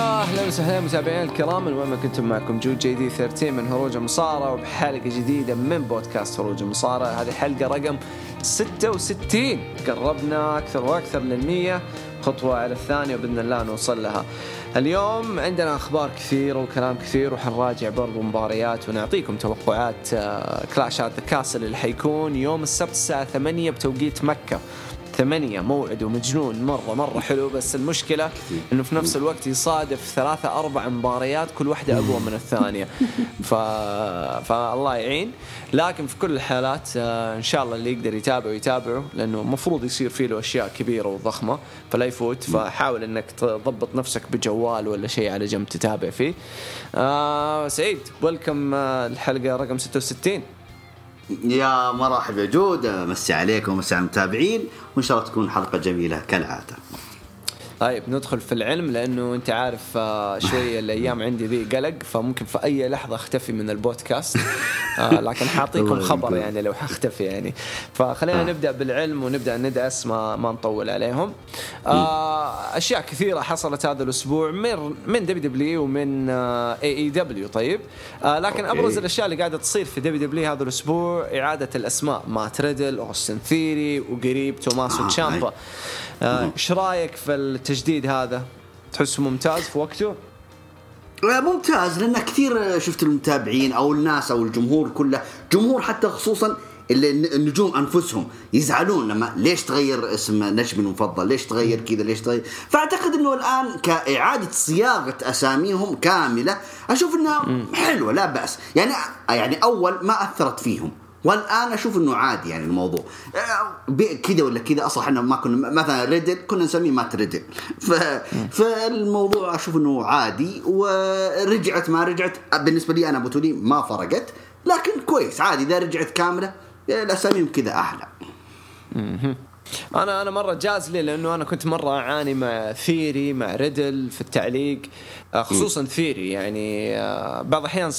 يا أهلا وسهلا متابعينا الكرام. من وين ما كنتم معكم جو جي دي 13 من هروج المصارعه وبحلقة جديدة من بودكاست هروج المصارعه هذه حلقة رقم 66 قربنا أكثر وأكثر للمية خطوة على الثانية وبإذن الله نوصل لها. اليوم عندنا أخبار كثير وكلام كثير وحنراجع برضو مباريات ونعطيكم توقعات Clash the Castle اللي حيكون يوم السبت الساعة 8 بتوقيت مكة. ثمانية موعد ومجنون مرة مرة حلو. بس المشكلة إنه في نفس الوقت يصادف ثلاثة أربع مباريات كل واحدة أقوى من الثانية. ف... فالله يعين. لكن في كل الحالات آه، إن شاء الله اللي يقدر يتابعه يتابعه لأنه المفروض يصير فيه له أشياء كبيرة وضخمة فلا يفوت. فحاول أنك تضبط نفسك بجوال ولا شيء على جنب تتابع فيه. آه سعيد ويلكم آه الحلقة رقم 66 يا مرحبا جود مسي عليكم ومسي على المتابعين وإن شاء الله تكون حلقة جميلة كالعادة. طيب ندخل في العلم لأنه أنت عارف آه، شوية الأيام عندي ذي قلق فممكن في أي لحظة أختفي من البودكاست. آه، لكن حاعطيكم خبر يعني لو حختفي يعني. فخلينا نبدأ بالعلم ونبدأ ندعس ما ما نطول عليهم. آه، أشياء كثيرة حصلت هذا الأسبوع من من دبليو دبليو ومن إي إي دبليو. طيب لكن أبرز الأشياء اللي قاعدة تصير في WW هذا الأسبوع إعادة الأسماء. مات ريدل أوستن ثيري وقريب توماسو تشامبا. إيش رأيك في التجديد هذا؟ تحسه ممتاز في وقته؟ ممتاز لأن كثير شفت المتابعين أو الناس أو الجمهور كله جمهور حتى خصوصا النجوم أنفسهم يزعلون لما ليش تغير اسم نجم المفضل؟ ليش تغير كذا؟ ليش تغير؟ فأعتقد إنه الآن كإعادة صياغة أساميهم كاملة أشوف إنها حلوة لا بأس، يعني يعني أول ما أثرت فيهم والآن أشوف إنه عادي يعني الموضوع. كذا ولا كذا أصلا إحنا ما كنا مثلا ريدل كنا نسميه مات ريدل ف... فالموضوع أشوف إنه عادي ورجعت ما رجعت بالنسبة لي أنا بتولي ما فرقت لكن كويس عادي إذا رجعت كاملة الاسامي كذا أحلى أنا أنا مرة جاز لي لأنه أنا كنت مرة أعاني مع ثيري مع ريدل في التعليق خصوصا ثيري يعني بعض الأحيان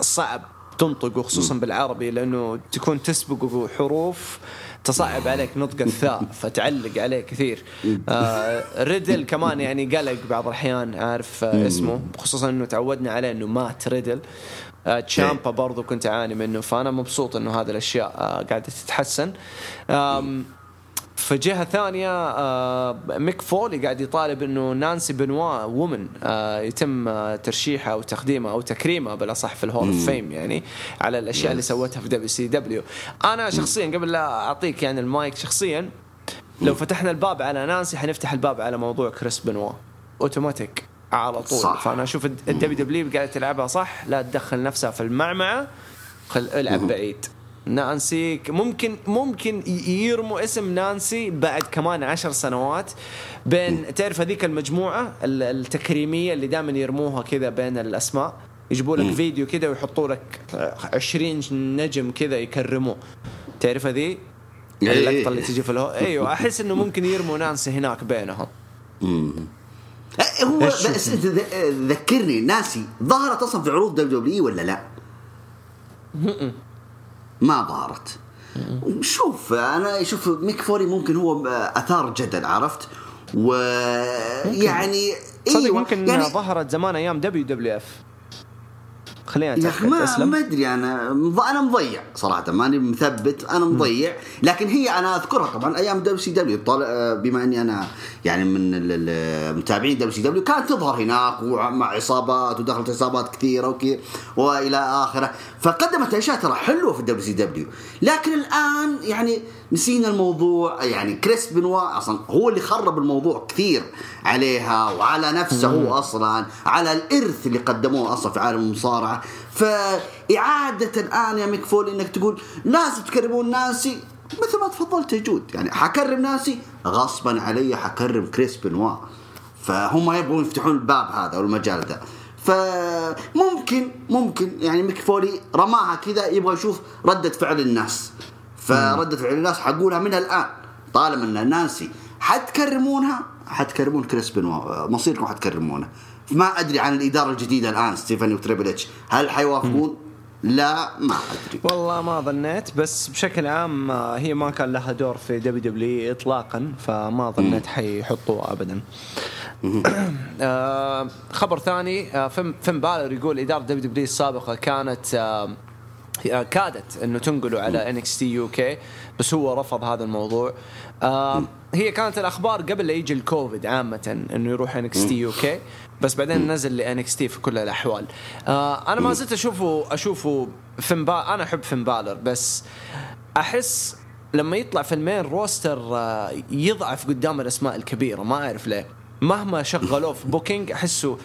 صعب. تنطق وخصوصا بالعربي لأنه تكون تسبق حروف تصعب عليك نطق الثاء فتعلق عليه كثير. آه ريدل كمان يعني قلق بعض الأحيان عارف آه اسمه. خصوصا إنه تعودنا عليه إنه مات ريدل. آه تشامبا برضو كنت أعاني منه فأنا مبسوط إنه هذه الأشياء آه قاعدة تتحسن. في جهة ثانية آه ميك فولي قاعد يطالب إنه نانسي بنوا Woman آه يتم آه ترشيحها أو تقديمها أو تكريمها بالاصح في ال Hall of Fame يعني على الأشياء اللي سوتها في WCW أنا شخصيا قبل لا أعطيك يعني المايك شخصيا لو فتحنا الباب على نانسي حنفتح الباب على موضوع كريس بنوا. اوتوماتيك على طول. صح. فأنا أشوف ال WW قاعدة تلعبها صح لا تدخل نفسها في المعمعة خل العب بعيد. نانسي ممكن ممكن يرموا اسم نانسي بعد كمان عشر سنوات بين تعرف هذيك المجموعة التكريمية اللي دائما يرموها كذا بين الأسماء؟ يجيبوا لك فيديو كذا ويحطوا لك 20 نجم كذا يكرموه تعرف هذي؟ اللقطة اللي تجي في الهو أيوه أحس إنه ممكن يرموا نانسي هناك بينهم. هو بس ذكرني نانسي ظهرت أصلا في عروض W ولا لا؟ ما ظهرت. شوف أنا أشوف ميك فولي ممكن هو أثار جدل عرفت؟ ويعني صدق ممكن يعني ظهرت زمان أيام WWF خلينا نتاكد ما ما أدري أنا أنا مضيع صراحة ماني مثبت أنا مضيع. لكن هي أنا أذكرها طبعا أيام WCW بما إني أنا يعني من المتابعين WCW كانت تظهر هناك ومع عصابات ودخلت عصابات كثيرة وكذا وإلى آخره. فقدمت أشياء ترى حلوة في ال WCW. لكن الآن يعني نسينا الموضوع يعني كريس بنوا أصلا هو اللي خرب الموضوع كثير عليها وعلى نفسه هو أصلا على الإرث اللي قدموه أصلا في عالم المصارعة. فإعادة الآن يا ميك فولي إنك تقول لازم تكرمون نانسي مثل ما تفضلت يا جود يعني حكرم نانسي غصبا علي حكرم كريس بنوا فهم يبغون يفتحون الباب هذا والمجال ده. فممكن ممكن يعني ميك فولي رماها كذا يبغى يشوف ردة فعل الناس. فردة فعل الناس حقولها من الآن. طالما أن نانسي حتكرمونها حتكرمون كريس بنوا مصيركم حتكرمونه. ما أدري عن الإدارة الجديدة الآن ستيفاني و Triple H هل حيوافقون؟ لا ما أدري. والله ما ظنيت بس بشكل عام آه، هي ما كان لها دور في WWE اطلاقا فما ظنيت حيحطوها ابدا. آه خبر ثاني آه فين بالر يقول إدارة WWE السابقة كانت آه كادت إنه تنقله على NXT UK بس هو رفض هذا الموضوع. هي كانت الأخبار قبل لا يجي الكوفيد عامة إنه يروح NXT UK بس بعدين نزل ل NXT في كل الأحوال. آه أنا ما زلت أشوفه أشوفه فين أنا أحب فين بالر بس أحس لما يطلع في ال main roster آه يضعف قدام الأسماء الكبيرة ما أعرف ليه. مهما شغلوه في booking أحسه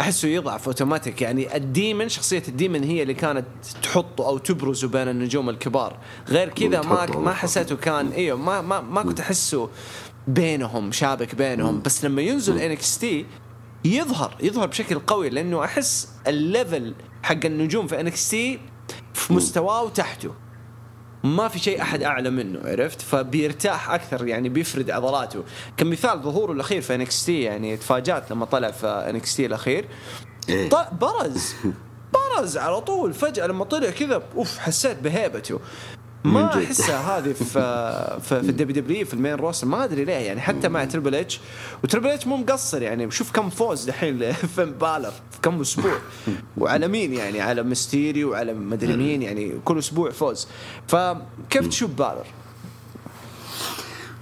أحسه يضعف أوتوماتيك. يعني ال Demon شخصية ال Demon هي اللي كانت تحطه أو تبرزه بين النجوم الكبار. غير كذا ما ما حسيته كان إيوه ما ما ما كنت أحسه بينهم شابك بينهم. بس لما ينزل NXT يظهر يظهر بشكل قوي لأنه أحس ال level حق النجوم في NXT في مستواه وتحته. ما في شيء أحد أعلى منه عرفت؟ فبيرتاح أكثر يعني بيفرد عضلاته. كمثال ظهوره الأخير في NXT يعني تفاجأت لما طلع في NXT الأخير. إيه. برز. برز على طول. فجأة لما طلع كذا أوف حسيت بهيبته. ما أحسها هذه في في, في ال WWE في ال main roster ما أدري ليه يعني حتى مع Triple H و Triple H مو مقصر يعني شوف كم فوز دحين فين بالر في كم أسبوع. وعلى مين يعني؟ على ميستيريو وعلى مدري مين يعني كل أسبوع فوز. فكيف تشوف بالر؟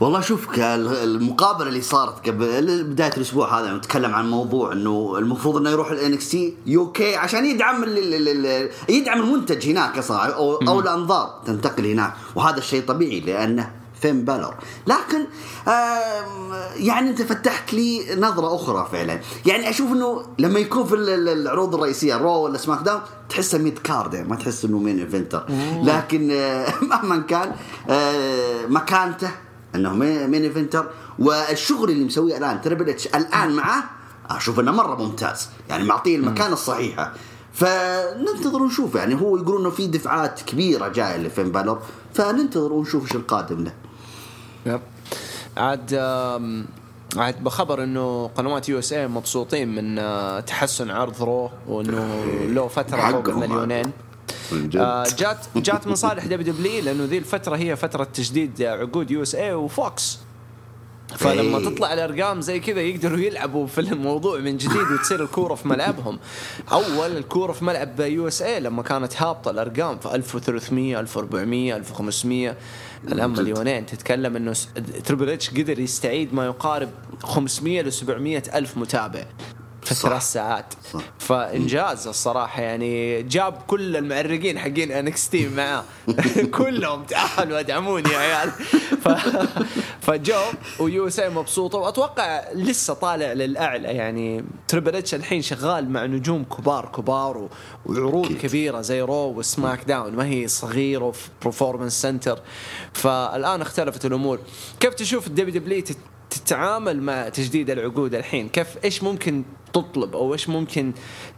والله شوف المقابلة اللي صارت قبل بداية الأسبوع هذا نتكلم عن موضوع إنه المفروض إنه يروح ال NXT UK عشان يدعم يدعم المنتج هناك أصلا أو, أو الأنظار تنتقل هناك وهذا الشيء طبيعي لأنه فين بالر لكن يعني أنت فتحت لي نظرة أخرى فعلا يعني أشوف إنه لما يكون في العروض الرئيسية Raw ولا SmackDown تحسه mid card يعني ما تحس إنه main eventer لكن مهما كان آه، مكانته أنه main eventer والشغل اللي مسويه الآن Triple H الآن معاه أشوف إنه مرة ممتاز. يعني معطيه المكان الصحيحة. فننتظر ونشوف. يعني هو يقولون إنه في دفعات كبيرة جاية لفين بالور. فننتظر ونشوف إيش القادم له. yep. عاد عاد بخبر إنه قنوات USA مبسوطين من آه، تحسن عرض Raw وإنه له فترة فوق المليونين آه جات جات من صالح WWE لأنه ذي الفترة هي فترة تجديد عقود USA و Fox. فلما إيه. تطلع الأرقام زي كذا يقدروا يلعبوا في الموضوع من جديد وتصير الكورة في ملعبهم. أول الكورة في ملعب USA لما كانت هابطة الأرقام في 1300 1400 1500 الآن مليونين. تتكلم إنه Triple H قدر يستعيد ما يقارب 500 ل 700 ألف متابع. في ثلاث ساعات. صح. فإنجاز الصراحة يعني جاب كل المعرقين حقين NXT معاه كلهم. تعالوا ادعموني يا عيال. ف... فجو و USA مبسوطة. وأتوقع لسه طالع للأعلى. يعني Triple H الحين شغال مع نجوم كبار كبار وعروض كيت. كبيرة زي Raw و SmackDown ما هي صغيرة في Performance Center فالآن اختلفت الأمور. كيف تشوف ال WWE تتعامل مع تجديد العقود الحين. كيف إيش ممكن تطلب أو إيش ممكن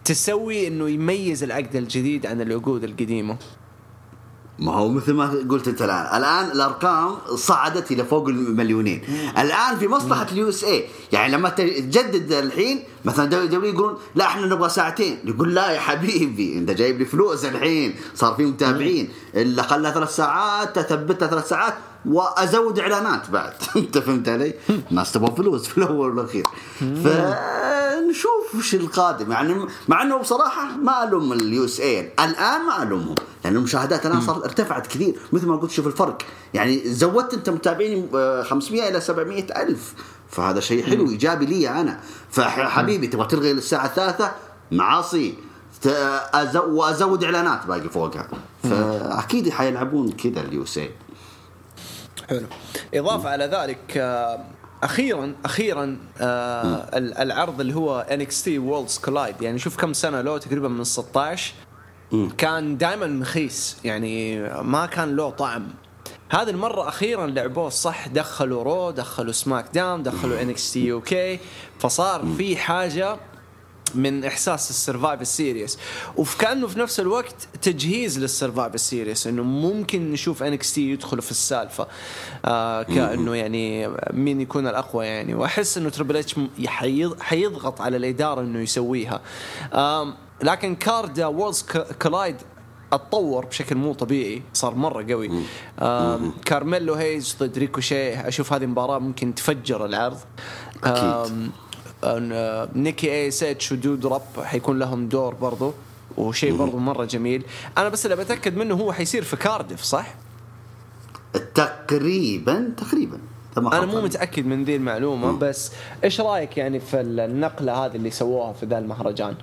تسوي إنه يميز العقد الجديد عن العقود القديمة؟ ما هو مثل ما قلت انت الآن، الآن الأرقام صعدت إلى فوق المليونين، الآن في مصلحة ال USA، يعني لما تجدد الحين مثلا دوري دوري يقولون لا إحنا نبغى ساعتين، يقول لا يا حبيبي أنت جايب لي فلوس الحين، صار في متابعين، إلا خلها ثلاث ساعات تثبتها ثلاث ساعات وأزود إعلانات بعد، أنت فهمت علي؟ الناس تبغى فلوس في الأول والأخير. ف نشوف وش القادم. يعني مع إنه بصراحة ما ألوم ال USA الآن ما ألومهم. لأن المشاهدات الان صارت ارتفعت كثير. مثل ما قلت شوف الفرق. يعني زودت أنت متابعين 500 آه، إلى 700 ألف. فهذا شيء حلو إيجابي لي أنا. فحبيبي تبغى تلغي لي الساعه الثالثة معصي. وأزود إعلانات باقي فوقها. فأكيد حيلعبون كذا ال USA حلو. إضافة على ذلك آه، أخيرا أخيرا آه العرض اللي هو تي Worlds Collide يعني شوف كم سنة له تقريبا من 16 كان دائما مخيس. يعني ما كان له طعم. هذه المرة أخيرا لعبوه صح. دخلوا Raw دخلوا SmackDown دخلوا NXT UK فصار في حاجة من إحساس ال Survivor Series وكانه في نفس الوقت تجهيز لل Survivor Series إنه ممكن نشوف NXT يدخلوا في السالفة. آه كأنه يعني مين يكون الأقوى يعني. وأحس إنه Triple H حيضغط على الإدارة إنه يسويها. آه لكن card Worlds Collide اتطور بشكل مو طبيعي صار مرة قوي. كارميلو هيز ضد ريكوشيه أشوف هذه المباراه ممكن تفجر العرض. أكيد. آه، Nikki A.S.H. و Doudrop حيكون لهم دور برضو وشيء برضو مرة جميل. أنا بس اللي بتأكد منه هو حيصير في كاردف صح؟ تقريبا تقريبا. أنا. مو متأكد من ذي المعلومة بس إيش رأيك يعني في النقلة هذه اللي سووها في ذا المهرجان؟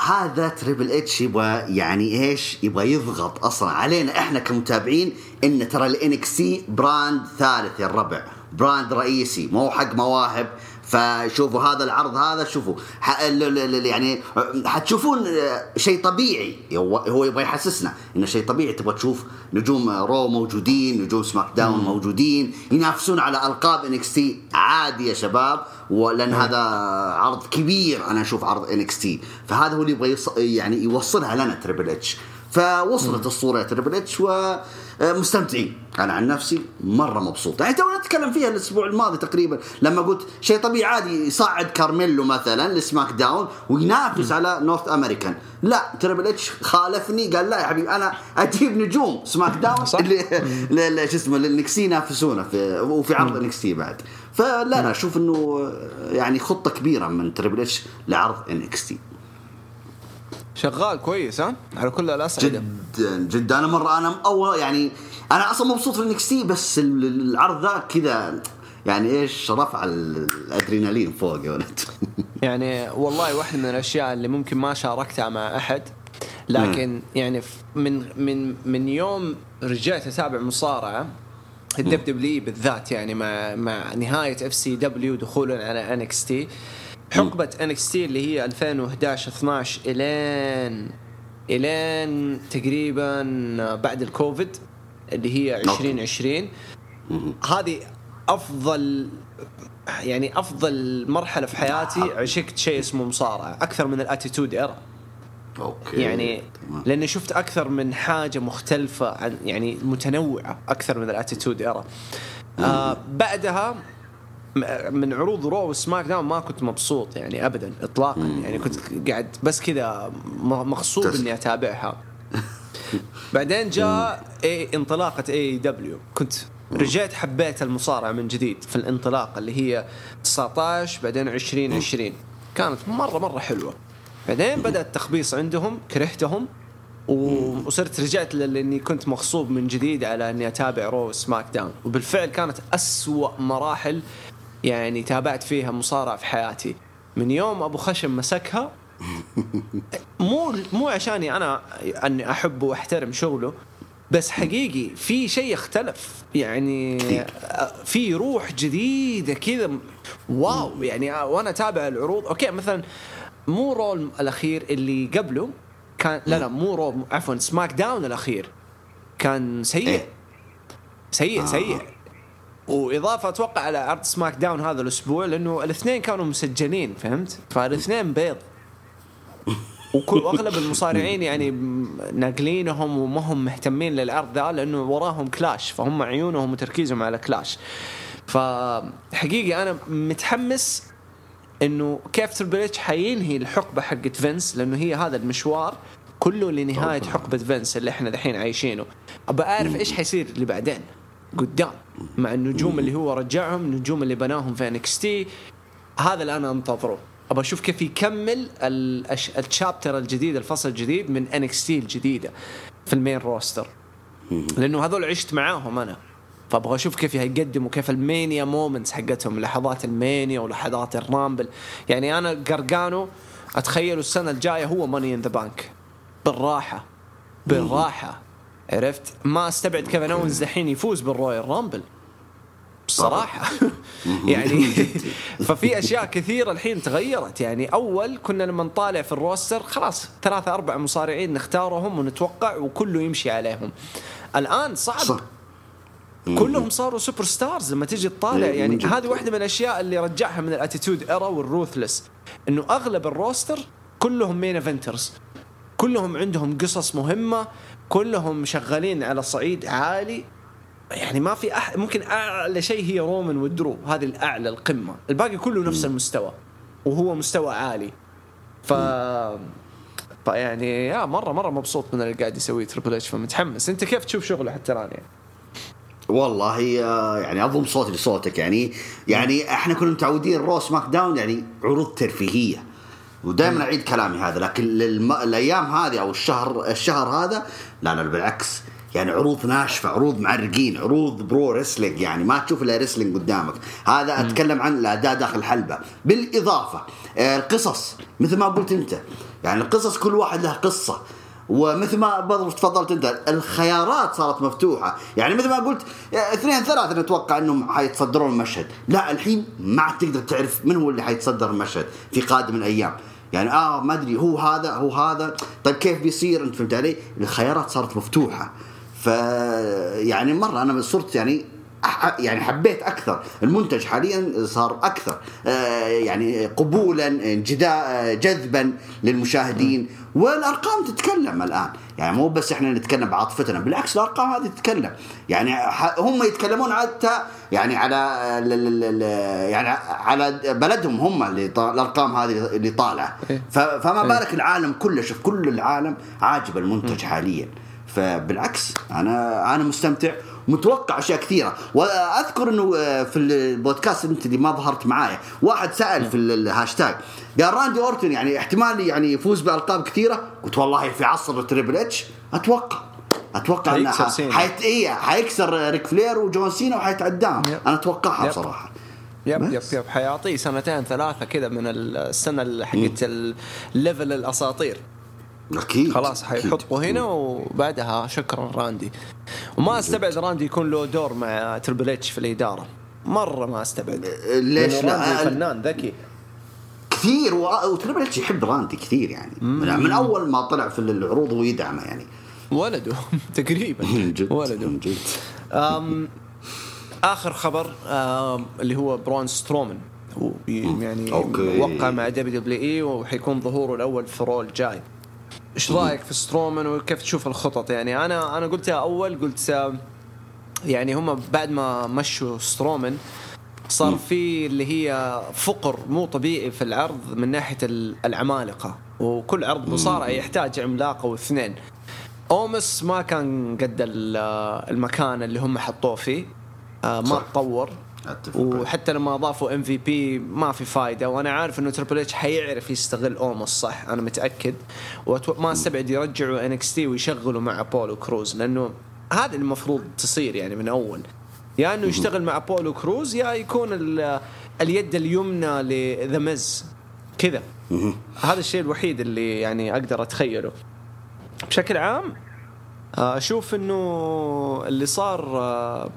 هذا Triple H يبغى يعني إيش؟ يبغى يضغط أصلا علينا إحنا كمتابعين إن ترى ال NXT brand ثالث يا الربع brand رئيسي مو حق مواهب. فشوفوا هذا العرض هذا شوفوا. يعني حتشوفون آه، شيء طبيعي. هو يبغى يحسسنا إنه شيء طبيعي. تبغى تشوف نجوم Raw موجودين نجوم SmackDown موجودين ينافسون على ألقاب NXT عادي يا شباب. ولأن هذا عرض كبير أنا أشوف عرض NXT. فهذا هو اللي يبغى. يعني يوصلها لنا Triple H فوصلت الصورة يا Triple H ومستمتعين. أنا عن نفسي مرة مبسوط. يعني تونا نتكلم فيها الأسبوع الماضي تقريبا لما قلت شيء طبيعي عادي يصعد كارميلو مثلا ل SmackDown وينافس على North American. لا Triple H خالفني قال لا يا حبيبي أنا أجيب نجوم SmackDown صح. اللي شو اسمه ال NXT ينافسونه في وفي عرض NXT بعد. فلا لا أشوف إنه يعني خطة كبيرة من Triple H لعرض NXT شغال كويس ها؟ على كل الاصعده جدا جدا. أنا مرة أنا أول يعني أنا أصلا مبسوط في ال NXT بس ال- العرض ذا كذا يعني إيش رفع ال- الأدرينالين فوق يا ولد. يعني والله واحدة من الأشياء اللي ممكن ما شاركتها مع أحد لكن يعني من من من يوم رجعت أتابع مصارعة ال WWE بالذات يعني مع مع نهاية FCW دخولا على NXT حقبة NXT اللي هي 2011 12 إلين إلين تقريبا بعد الكوفيد اللي هي 2020 هذه أفضل يعني أفضل مرحلة في حياتي عشقت شيء اسمه مصارعة أكثر من ال Attitude Era okay. يعني. لأني شفت أكثر من حاجة مختلفة عن يعني متنوعة أكثر من ال Attitude Era آه بعدها من عروض Raw و SmackDown ما كنت مبسوط يعني ابدا اطلاقا. يعني كنت قاعد بس كذا مغصوب إني أتابعها. بعدين جاء انطلاقة AEW كنت رجعت حبيت المصارعة من جديد في الانطلاقة اللي هي 19 بعدين 2020 كانت مرة مرة حلوة. بعدين بدا التخبيص عندهم كرهتهم وصرت رجعت لأني كنت مغصوب من جديد على إني أتابع Raw SmackDown. وبالفعل كانت أسوأ مراحل يعني تابعت فيها مصارعة في حياتي. من يوم أبو خشم مسكها مو مو عشاني أنا أني أحبه وأحترم شغله بس حقيقي في شيء اختلف. يعني في روح جديدة كذا. wow يعني وأنا أتابع العروض. okay مثلا مو Raw الأخير اللي قبله كان لا لا مو Raw عفوا SmackDown الأخير كان سيء. إيه. سيء سيء. وإضافة أتوقع على عرض SmackDown هذا الأسبوع لأنه الاثنين كانوا مسجلين فهمت؟ فالاثنين بيض. وكل واغلب المصارعين يعني ناقلينهم وما هم مهتمين للعرض ذا لأنه وراهم Clash فهم عيونهم وتركيزهم على Clash. فحقيقي أنا متحمس إنه كيف Triple H حينهي الحقبة حقت فينس لأنه هي هذا المشوار كله لنهاية حقبة فينس اللي إحنا دحين عايشينه. ابى أعرف إيش حيصير اللي بعدين. قدام مع النجوم اللي هو رجعهم النجوم اللي بناهم في NXT هذا اللي أنا أنتظره. ابى أشوف كيف يكمل. ال chapter الجديد الفصل الجديد من NXT الجديدة في ال main roster لأنه هذول عشت معاهم أنا. فأبغى أشوف كيف هيقدموا كيف ال Mania moments حقتهم لحظات ال Mania ولحظات ال Rumble يعني أنا Gargano اتخيل السنة الجاية هو Money in the Bank بالراحة بالراحة. عرفت؟ ما استبعد Kevin Owens الحين يفوز بال Royal Rumble. بصراحة. يعني ففي أشياء كثيرة الحين تغيرت. يعني أول كنا لما نطالع في ال roster خلاص ثلاثة أربع مصارعين نختارهم ونتوقع وكله يمشي عليهم. الآن صعب. صح. كلهم صاروا superstars لما تيجي تطالع. يعني. هذه واحدة من الأشياء اللي رجعها من ال Attitude Era وال Ruthless إنه أغلب ال roster كلهم main eventers كلهم عندهم قصص مهمة. كلهم شغالين على صعيد عالي. يعني ما في أح... ممكن أعلى شيء هي رومان ودرو هذه الأعلى القمة. الباقي كله نفس المستوى وهو مستوى عالي. ف فيعني يا مرة مرة مبسوط من اللي قاعد يسويه Triple H فمتحمس. أنت كيف تشوف شغله حتى الآن يعني؟ والله يعني اضم صوتي لصوتك. يعني يعني إحنا كنا متعودين Raw SmackDown يعني عروض ترفيهية. ودائما أعيد كلامي هذا لكن للم... الأيام هذه أو الشهر الشهر هذا لا لا بالعكس. يعني عروض ناشفة عروض معرقين عروض pro wrestling يعني ما تشوف إلا wrestling قدامك. هذا أتكلم عن الأداء داخل الحلبه بالإضافة آه، القصص مثل ما قلت أنت. يعني القصص كل واحد له قصة. ومثل ما برضو تفضلت أنت الخيارات صارت مفتوحة. يعني مثل ما قلت آه، اثنين ثلاثة نتوقع أنهم حيتصدرون المشهد. لا الحين ما عاد تقدر تعرف من هو اللي حيتصدر المشهد في قادم الأيام. يعني آه ما أدري هو هذا هو هذا. طيب كيف بيصير؟ أنت فهمت علي؟ الخيارات صارت مفتوحة. ف يعني مرة أنا صرت يعني يعني حبيت أكثر. المنتج حاليا صار أكثر. آه، يعني قبولا جدا جذبا للمشاهدين. والأرقام تتكلم الآن. يعني مو بس إحنا نتكلم بعاطفتنا بالعكس الأرقام هذه تتكلم. يعني هم يتكلمون حتى يعني على يعني على بلدهم هم اللي الأرقام هذه اللي طالعة. إيه. فما إيه. بالك العالم كله شوف كل العالم عاجب المنتج حاليا. فبالعكس أنا أنا مستمتع. متوقع أشياء كثيرة وأذكر إنه آه، في البودكاست أنت اللي ما ظهرت معايا واحد سأل في ال- الهاشتاج قال راندي اورتون يعني احتمال يعني يفوز بألقاب كثيرة قلت والله في عصر تريبل إتش أتوقع أتوقع إنه. حيت إيه حيكسر ريك فلير وجون سينا وحيتعداهم. أنا أتوقعها. بصراحة يب يب. يب حيعطيه سنتين ثلاثة كذا من السنة اللي حقت ال level الأساطير أكيد خلاص. حيحطه هنا وبعدها شكرا راندي. وما أستبعد راندي يكون له دور مع تربل اتش في الإدارة. مرة ما أستبعد. ليش لأنه لا؟ راندي فنان ذكي. كثير و- وتريبل اتش يحب راندي كثير يعني. من, من أول ما طلع في العروض وهو يدعمه يعني. ولده تقريبا. جد ولده. من جد. أم آخر خبر أم اللي هو برون بي- يعني أوكي. وقع مع دبليو دبليو اي وحيكون ظهوره الأول في رو اللي جاي. إيش رأيك في سترومان وكيف تشوف الخطط؟ يعني أنا أنا قلتها أول قلت يعني هم بعد ما مشوا سترومان صار في اللي هي فقر مو طبيعي في العرض من ناحية ال- العمالقة. وكل عرض مصارعه يحتاج عملاق أو اثنين. أومس ما كان قد ال- المكان اللي هم حطوه فيه. آه، ما. تطور. أتفق. وحتى لما أضافوا ام في بي ما في فايدة وأنا عارف إنه تربل اتش حيعرف يستغل اوموس صح؟ أنا متأكد. وما استبعد يرجعوا إن إكس تي ويشغلوا مع بولو كروز لأنه هذا المفروض تصير يعني من أول. يا يعني إنه يشتغل مع بولو كروز يا يكون ال- اليد اليمنى ل ذا ميز كذا. هذا الشيء الوحيد اللي يعني أقدر أتخيله. بشكل عام أشوف إنه اللي صار آه،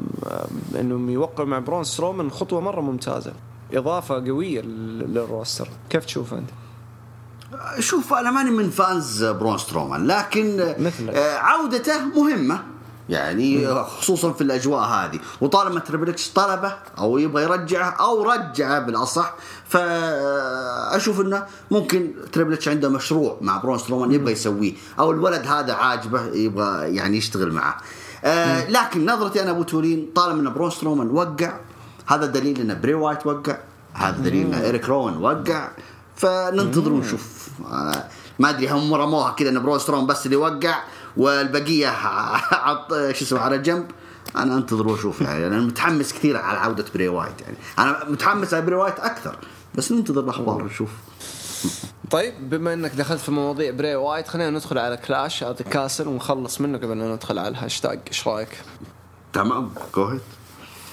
إنهم يوقعوا مع برون سترومان خطوة مرة ممتازة إضافة قوية لل- لل roster كيف تشوف أنت؟ شوف أنا ماني من fans برون سترومان لكن مثلك. آه، عودته مهمة يعني خصوصا في الأجواء هذه. وطالما تريبل اتش طلبه أو يبغى يرجعه أو رجعه بالأصح فأشوف إنه ممكن تريبل اتش عنده مشروع مع برون سترومان يبغى يسويه. أو الولد هذا عاجبه يبغى يعني يشتغل معه. آه لكن نظرتي أنا أبو تورين طالما إن برون سترومان وقع هذا دليل إن بري وايت وقع هذا دليل إن ايريك روان وقع. فننتظر ونشوف. آه، ما أدري هم رموها كذا إن برون ستروم بس اللي وقع والبقية عط شو اسمه على جنب. أنا أنتظر وأشوف يعني. أنا متحمس كثير على عودة بري وايت يعني. أنا متحمس على بري وايت أكثر. بس ننتظر الأخبار ونشوف. طيب بما إنك دخلت في مواضيع بري وايت خلينا ندخل على كلاش آت ذا كاسل ونخلص منه قبل لا ندخل على الهاشتاج. إيش رأيك؟ تمام. جو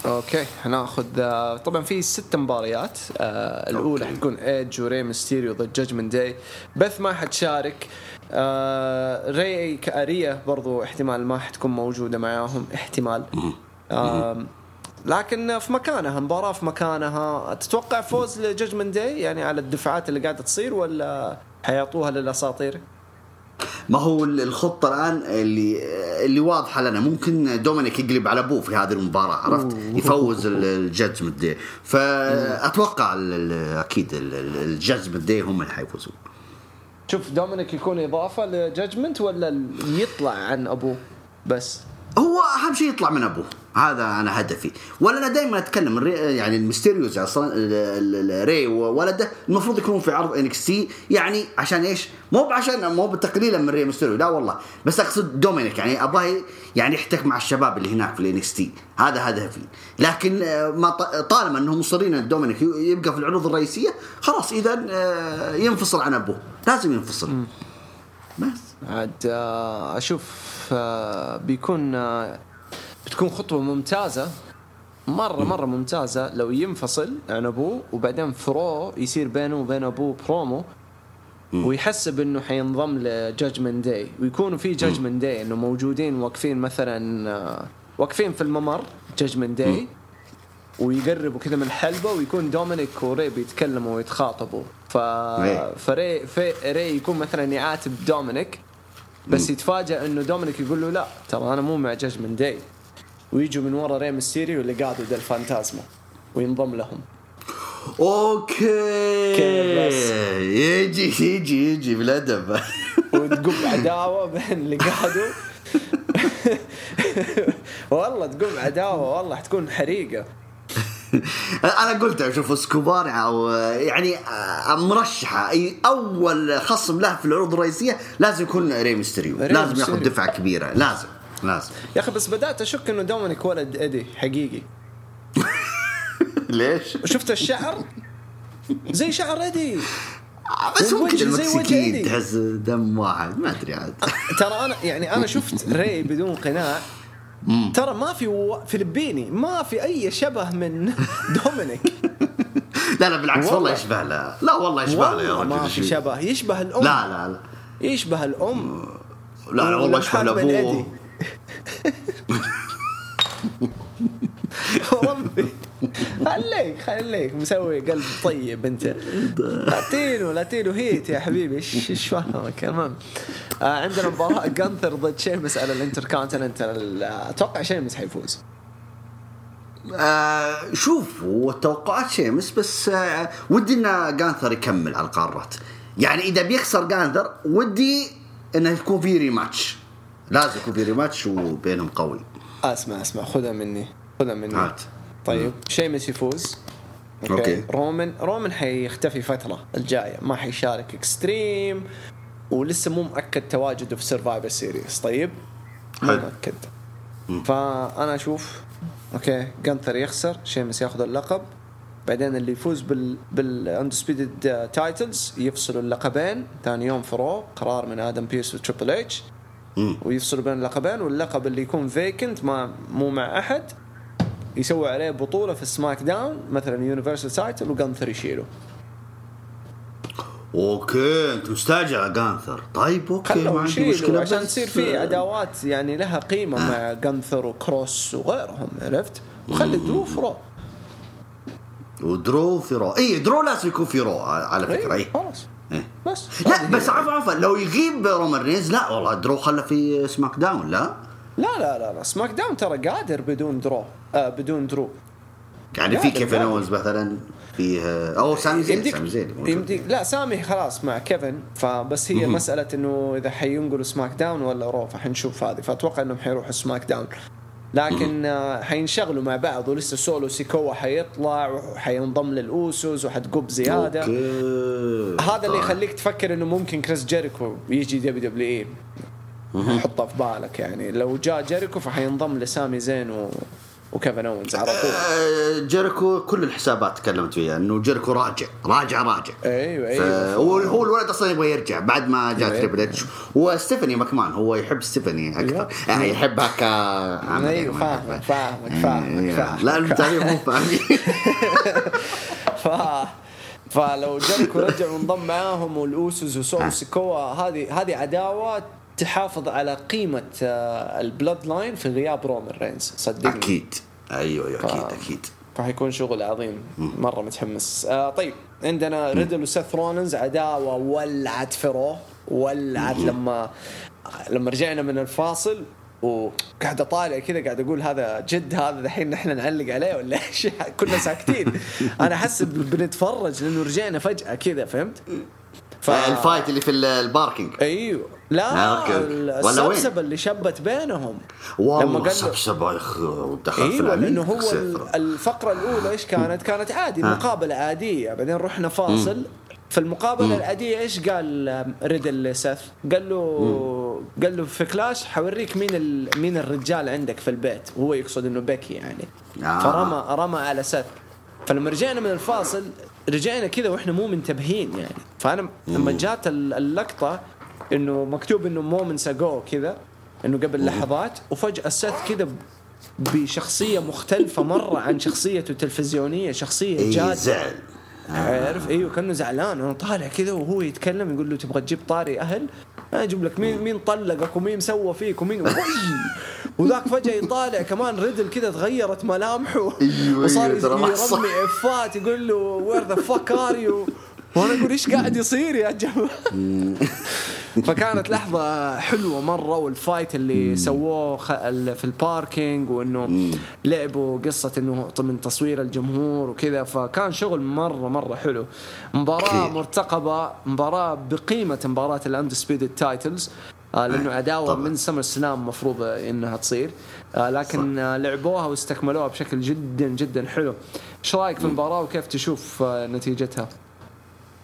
أوكي. حناخذ آه، طبعا في ست مباريات آه الأولى. حتكون ايدج وري ميستيريو ضد جاجمنت داي بيث ما حتشارك. آه ريا ريا برضو احتمال ما حتكون موجودة معاهم احتمال. آه لكن في مكانها مباراة في مكانها تتوقع فوز لجاجمنت داي يعني على الدفعات اللي قاعدة تصير ولا حيعطوها للأساطير؟ ما هو الخطة الآن اللي اللي واضحة لنا. ممكن دومينيك يقلب على أبوه في هذه المباراة عرفت؟ يفوز الجادجمنت دي فأتوقع أكيد الجادجمنت دي هم اللي حيفوزون. شوف دومينيك يكون إضافة لجاجمنت ولا يطلع عن أبوه بس؟ هو أهم شيء يطلع من أبوه هذا أنا هدفي. ولا أنا دائما أتكلم. يعني الميستيريوز أصلا ري وولده المفروض يكونون في عرض إنكس تي. يعني عشان إيش؟ مو عشان مو بتقليلا من ري ميستيريو لا والله. بس أقصد دومينيك يعني ابغاه يعني يحتك مع الشباب اللي هناك في الإنكس تي. هذا هدفي. لكن آه، ما طالما إنهم مصرين ان دومينيك يبقى في العروض الرئيسية خلاص إذا آه، ينفصل عن أبوه. لازم ينفصل. بس. عاد آه، أشوف بيكون بتكون خطوة ممتازة. مرة مرة ممتازة. لو ينفصل عن أبوه وبعدين في رو يصير بينه وبين أبوه برومو ويحسب إنه حينضم لجاجمنت داي ويكونوا في جاجمنت داي إنه موجودين واقفين مثلا آه، واقفين في الممر جاجمنت داي ويقربوا كذا من الحلبه ويكون دومينيك وري بيتكلموا ويتخاطبوا. ف... فري في ري يكون مثلا يعاتب دومينيك بس يتفاجأ إنه دومينيك يقول له لا ترى أنا مو مع جاجمنت داي ويجوا من ورا ري ميستيريو اللي قاعدوا ذا الفانتازما وينضم لهم. أوكي. بس؟ يجي يجي يجي بالأدب. وتقوم عداوة بين اللي قعدوا والله تقوم عداوة والله حتكون حريقة. أنا قلت شوف سكوبار أو يعني مرشحة. أي أول خصم له في العروض الرئيسية لازم يكون ري ميستيريو ري لازم ياخذ. دفعة كبيرة لازم. لازم يا أخي بس بدأت أشك إنه دومينيك ولد إيدي حقيقي. ليش؟ شفت الشعر؟ زي شعر إيدي. بس ممكن المكسيكيين. تحس دم واحد ما أدري عاد. ترى أنا يعني أنا شفت ري بدون قناع. ترى ما في و... فلبيني ما في أي شبه من دومينيك. لا لا بالعكس والله والله. يشبه له. لا والله يشبه له يا رجل ما في. شبه. يشبه الأم. لا لا لا. يشبه الأم. لا لا والله يشبه لأبوه. ربي. خليك خليك. مسوي قلب طيب انت. لاتينو لاتينو هيت يا حبيبي. إيش فاهمك المهم. آه عندنا مباراة جانثر ضد شيمس على الانتر كونتيننتال أتوقع شيمس حيفوز. آه شوف هو توقعات شيمس بس آه ودي إن جانثر يكمل على القارات. يعني إذا بيخسر جانثر ودي إنه يكون في rematch لازم يكون في rematch وبينهم قوي. اسمع اسمع خذها مني خذها مني. هات. طيب شيمس يفوز. أوكي, أوكي. رومان رومان حيختفي فترة الجاية ما حيشارك اكستريم ولسه مو مؤكد تواجده في Survivor Series طيب مو. مؤكد. فأنا أشوف okay جانثر يخسر شيمس ياخذ اللقب. بعدين اللي يفوز بال بال undisputed titles يفصلوا اللقبين. ثاني يوم في Raw قرار من آدم بيرس وتريبل اتش مم. ويفصلوا بين اللقبين واللقب اللي يكون vacant ما مو مع أحد يسوي عليه بطولة في SmackDown مثلا universal title وجانثر يشيله okay أنت مستعجل على جانثر طيب okay ما عندي مشكلة عشان تصير في عداوات يعني لها قيمة مع جانثر وكروس وغيرهم عرفت؟ وخلي درو في Raw ودرو في Raw اي درو لازم يكون في Raw على فكرة اي خلاص. إيه. بس. لا هذه بس. عفوا عفوا. لو يغيب رومان رينز لا والله درو خله في SmackDown لا. لا لا لا لا. SmackDown ترى قادر بدون درو. آه بدون درو. يعني في كيفن. أونز مثلا فيه أو سامي زين يمديك سامي زين. يمديك لا سامي خلاص مع كيفن. فبس هي مسألة إنه إذا حينقلوا SmackDown ولا Raw فحنشوف هذه. فأتوقع إنهم حيروحوا SmackDown. لكن آه، حينشغلوا مع بعض ولسه سولو سيكوا حيطلع وحينضم للأوسوس وحتقب زيادة okay هذا اللي طيب. يخليك تفكر إنه ممكن كريس جيريكو يجي WWE حطها في بالك يعني لو جاء جيريكو فحينضم لسامي زين. وكيفن اونز على طول. آه، جيريكو كل الحسابات تكلمت فيها إنه جيريكو راجع راجع راجع. أيوه أيوه هو الولد أصلا يبغى يرجع بعد ما جاء يبغى تريبل. إتش. وستيفاني ماكمان هو يحب ستيفاني أكثر. يعني يحبها ك أيوه ما فاهمك. فاهمك فاهمك إيه، فاهمك. لا المتابعين مو فاهمين ف فلو جيريكو رجع وانضم معاهم والأوسوس وسولو سيكوا هذه هذه عداوة تحافظ على قيمة آه، ال Bloodline في غياب رومان رينز صدقني. أكيد. أيوه أيوه أكيد أكيد. فحيكون شغل عظيم مرة متحمس. آه طيب عندنا ريدل وسيث رولنز عداوة ولعت في Raw ولعت لما لما رجعنا من الفاصل وقاعد أطالع كذا قاعد أقول هذا جد هذا الحين نحن نعلق عليه ولا إيش؟ كنا ساكتين. أنا أحس بنتفرج لأنه رجعنا فجأة كذا فهمت؟ ف- ال fight اللي في ال- ال parking. أيوه. لا آه،؟ السبسبه اللي شبت بينهم. والله له- سبسبه يا أخي ودخل في أيوه لأنه هو الفقرة الأولى إيش كانت؟ كانت عادي. مقابلة عادية. بعدين رحنا فاصل. في المقابلة العادية إيش قال ريدل لسيث؟ قال له قال له في Clash حوريك مين ال... مين الرجال عندك في البيت. وهو يقصد إنه بيكي يعني. آه. فرمى رمى على سيث. فلما رجعنا من الفاصل رجعنا كذا وإحنا مو منتبهين يعني. فأنا لما جات ال- اللقطة إنه مكتوب إنه مومنتس اجو كذا إنه قبل لحظات وفجأة سيث كذا بشخصية مختلفة مرة عن شخصيته التلفزيونية شخصية إيه جادة. زعل. عارف؟ أيوه كانه زعلان. أنا طالع كذا وهو يتكلم يقول له تبغى تجيب طاري أهل؟ أنا أجيب لك مين مين طلقك ومين سوى فيك ومين! وذاك فجأة يطالع كمان ريدل كذا تغيرت ملامحه. أيوة، وصار ما صح. يرمي F ات يقول له where the fuck are you وأنا أقول إيش قاعد يصير يا جماعة؟ فكانت لحظة حلوة مرة وال fight اللي سووه في ال parking وإنه لعبوا قصة إنه من تصوير الجمهور وكذا. فكان شغل مرة مرة حلو. مباراة أكيد. مرتقبة مباراة بقيمة مباراة ال undisputed titles لأنه عداوة طبعاً. من SummerSlam مفروض إنها تصير. آه لكن آه لعبوها واستكملوها بشكل جدا جدا حلو. إيش رأيك في المباراة وكيف تشوف آه نتيجتها؟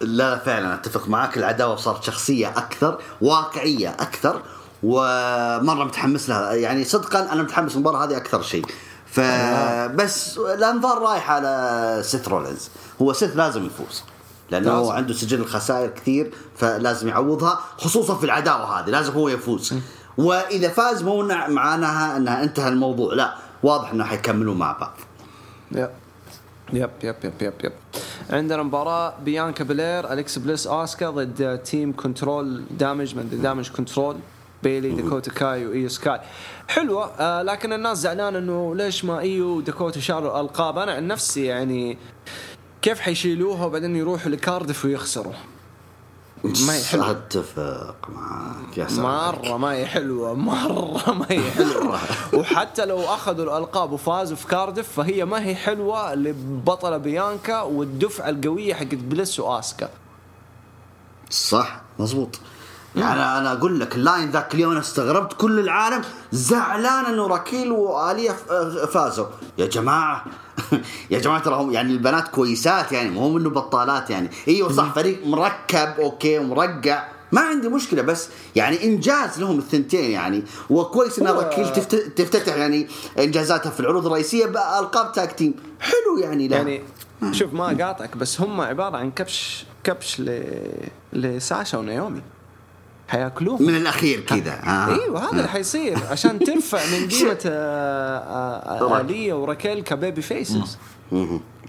لا فعلا أتفق معاك. العداوة صارت شخصية أكثر واقعية أكثر ومرة متحمس لها. يعني صدقا أنا متحمس للمباراه هذه أكثر شيء. فبس الأنظار رايحة على سيث رولينز. هو سيث لازم يفوز. لأنه لازم. عنده سجل الخسائر كثير فلازم يعوضها خصوصا في العداوة هذه لازم هو يفوز. وإذا فاز مو معناها إنها انتهى الموضوع. لا واضح إنه حيكملوا مع بعض. yep. yep yep yep yep yep. عندنا مباراة بيانكا بلير أليكس بليس أوسكا ضد team Control Damage من Damage Control بيلي داكوتا كاي وإيو سكاي. حلوة آه لكن الناس زعلان إنه ليش ما إيو وداكوتا شالوا الالقاب أنا عن نفسي يعني كيف حيشيلوها وبعدين يروحوا لكاردف ويخسروا؟ ما هي حلوة. اتفق معك يا سلام. مرة ما هي حلوة مرة ما هي حلوة. وحتى لو أخذوا الألقاب وفازوا في كاردف فهي ما هي حلوة لبطلة بيانكا والدفعة القوية حقت بليس وآسكا. صح مزبوط. يعني أنا أقول لك اللاين ذاك اليوم أنا استغربت كل العالم زعلان إنه راكيل واليا ف- فازوا. يا جماعة يا جماعة ترى هم يعني البنات كويسات يعني مو إنه بطالات يعني. أيوه صح فريق مركب okay ومرقع ما عندي مشكلة بس يعني إنجاز لهم الثنتين يعني. وكويس إن راكيل تفت- تفتتح يعني إنجازاتها في العروض الرئيسية بألقاب tag team حلو يعني لا. يعني شوف ما قاطعك بس هم عبارة عن كبش كبش ل... لساشا ونيومي. حياكلوهم من الأخير كذا. آه. إيوه هذا اللي حيصير. عشان ترفع من قيمة آه، آه، آه، آليا وراكيل ك babyfaces.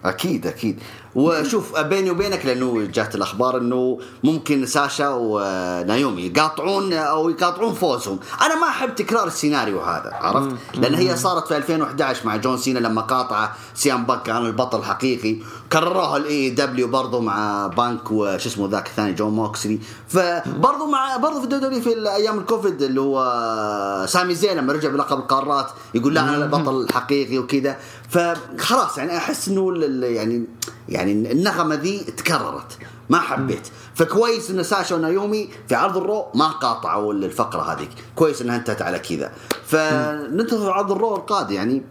أكيد أكيد. وشوف بيني وبينك لأنه جات الأخبار إنه ممكن ساشا ونايومي يقاطعون أو يقاطعون فوزهم. أنا ما أحب تكرار السيناريو هذا عرفت؟ لأن هي صارت في 2011 مع جون سينا لما قاطع سي ام بانك كان البطل الحقيقي. كرروها ال AEW برضه مع بانك وش اسمه ذاك الثاني جون موكسلي. فبرضه مع برضه في ال W في أيام الكوفيد اللي هو سامي زين لما رجع بلقب القارات يقول لا أنا البطل الحقيقي وكذا. فخلاص يعني أحس إنه ال- يعني يعني النغمة ذي تكررت. ما حبيت. فكويس إن ساشا ونايومي في عرض ال Raw ما قاطعوا الفقرة هذيك. كويس إنها انتهت على كذا. فننتظر عرض ال Raw القادم. يعني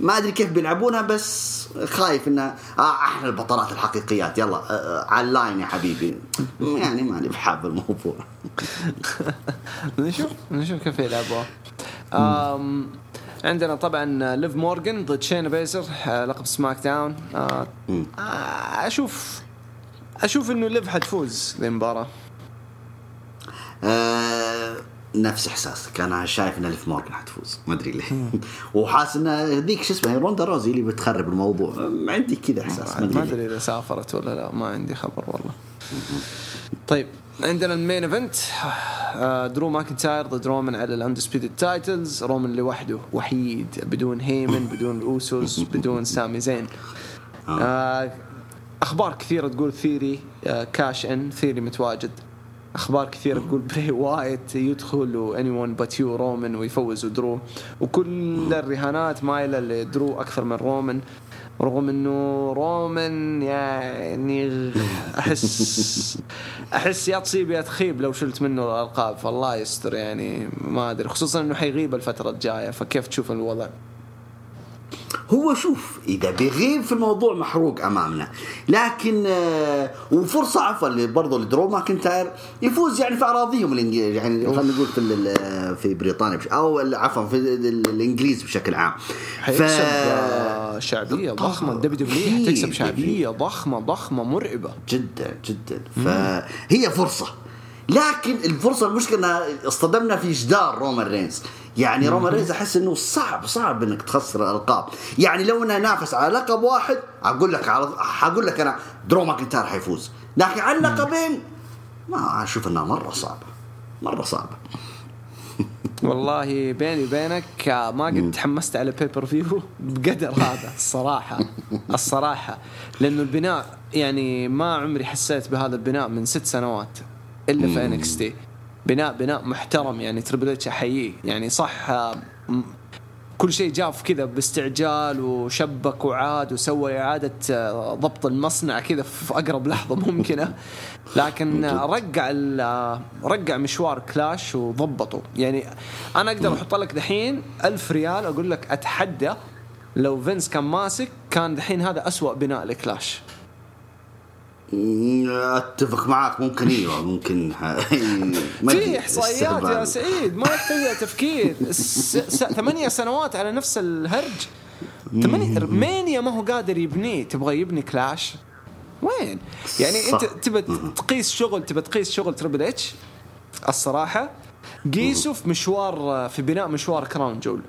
ما أدري كيف بيلعبونها بس خايف انها آه إحنا البطلات الحقيقيات. يلا آه آه على ال line يا حبيبي. يعني ماني بحاب الموضوع. نشوف نشوف كيف يلعبوها. عندنا طبعا ليف مورجان ضد شينا بيزلر لقب SmackDown آه، آه، أشوف أشوف إنه ليف حتفوز المباراة. آه نفس إحساسك. أنا شايف إن ليف مورجان حتفوز. ما أدري ليه. وحاسس إن ذيك شو اسمها روندا روزي اللي بتخرب الموضوع. عندي كذا إحساس. ما. أدري إذا سافرت ولا لا. ما عندي خبر والله. طيب. عندنا ال main event. آه، درو ماكنتاير ضد رومان على ال undisputed titles رومان لوحده وحيد بدون هيمان بدون الأوسوس بدون سامي زين. آه، أخبار كثيرة تقول ثيري آه، cash in ثيري متواجد. أخبار كثيرة تقول بري وايت يدخل واني one butt يو رومان ويفوز درو وكل الرهانات مايلة لدرو أكثر من رومان رغم إنه رومان يعني احس أحس يا تصيب يا تخيب لو شلت منه الألقاب فالله يستر يعني ما أدري خصوصا إنه حيغيب الفترة الجاية فكيف تشوف الوضع؟ هو شوف إذا بيغيب في الموضوع محروق أمامنا. لكن آه وفرصة عفوا اللي برضه لدرو ماكنتاير يفوز يعني في أراضيهم يعني خلينا نقول في ال- في بريطانيا أو عفوا في ال- الإنجليز بشكل عام. حيكسب آه، شعبية ضخمة ال WWE أكيد، حتكسب شعبية ضخمة ضخمة مرعبة. جدا جدا. فهي فرصة. لكن الفرصة المشكلة انها اصطدمنا في جدار رومان رينز. يعني رومان رينز أحس إنه صعب صعب إنك تخسر الالقاب يعني لو انه نافس على لقب واحد أقول لك على حقول لك أنا درو ماكنتاير حيفوز. لكن على اللقبين ما أشوف إنها مرة صعبة مرة صعبة. والله بيني وبينك ما قد تحمست على pay-per-view بقدر هذا الصراحة الصراحة. لأنه البناء يعني ما عمري حسيت بهذا البناء من ست سنوات إلا في NXT. بناء بناء محترم يعني Triple H أحييه. يعني صح كل شيء جاف كذا باستعجال وشبك وعاد وسوى إعادة آه، ضبط المصنع كذا في أقرب لحظة ممكنة. لكن رقع ال- آه، رقع مشوار كلاش وضبطه. يعني أنا أقدر أحط لك دحين ألف ريال أقول لك أتحدى لو فينس كان ماسك كان دحين هذا أسوأ بناء لكلاش أتفق معك ممكن إيوه ممكن. في احصائيات يا. سعيد ما يحتاج تفكير. ثمانية سنوات على نفس الهرج. ثمانية مانيا ما هو قادر يبنيه تبغى يبني كلاش؟ وين؟ يعني صح. انت تبى تقيس شغل تبى تقيس شغل Triple H الصراحة قيسه في مشوار في بناء مشوار Crown Jewel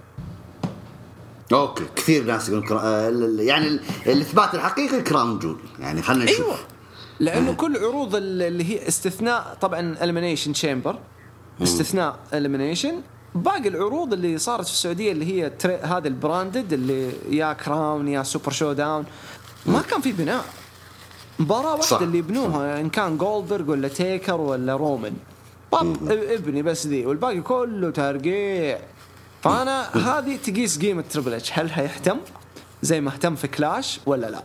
okay كثير ناس يقولون كرا... آه، يعني ال- الإثبات الحقيقي Crown Jewel يعني خلينا نشوف. أيوه. لأنه كل عروض ال- اللي هي استثناء طبعا Elimination Chamber استثناء Elimination باقي العروض اللي صارت في السعودية اللي هي. هذا ال branded اللي يا Crown يا Super ShowDown ما كان في بناء. مباراة واحدة صح. اللي يبنوها إن كان جولدبرغ ولا تيكر ولا رومان طب إبني بس ذي والباقي كله ترقيع. فأنا هذه تقيس قيمة Triple H هل هيهتم زي ما اهتم في Clash ولا لا؟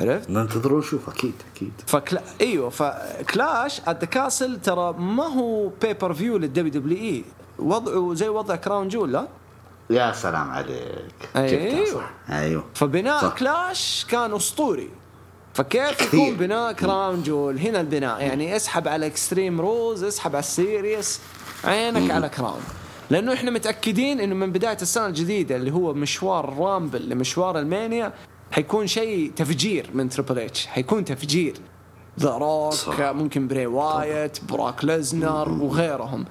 عرفت؟ ننتظر ونشوف أكيد أكيد. فكلا إيوه ف Clash at the Castle ترى ما هو pay-per-view لل WWE وضعه زي وضع Crown Jewel لا؟ يا سلام عليك. صح. أيوه. فبناء صح. Clash كان أسطوري. فكيف كثير. يكون بناء Crown Jewel هنا البناء يعني اسحب على Extreme Rules اسحب على ال Series عينك على Crown لأنه إحنا متأكدين إنه من بداية السنة الجديدة اللي هو مشوار Rumble لمشوار مانيا حيكون شيء تفجير من Triple H حيكون تفجير. The Rock صح. ممكن بري وايت براك ليزنر وغيرهم.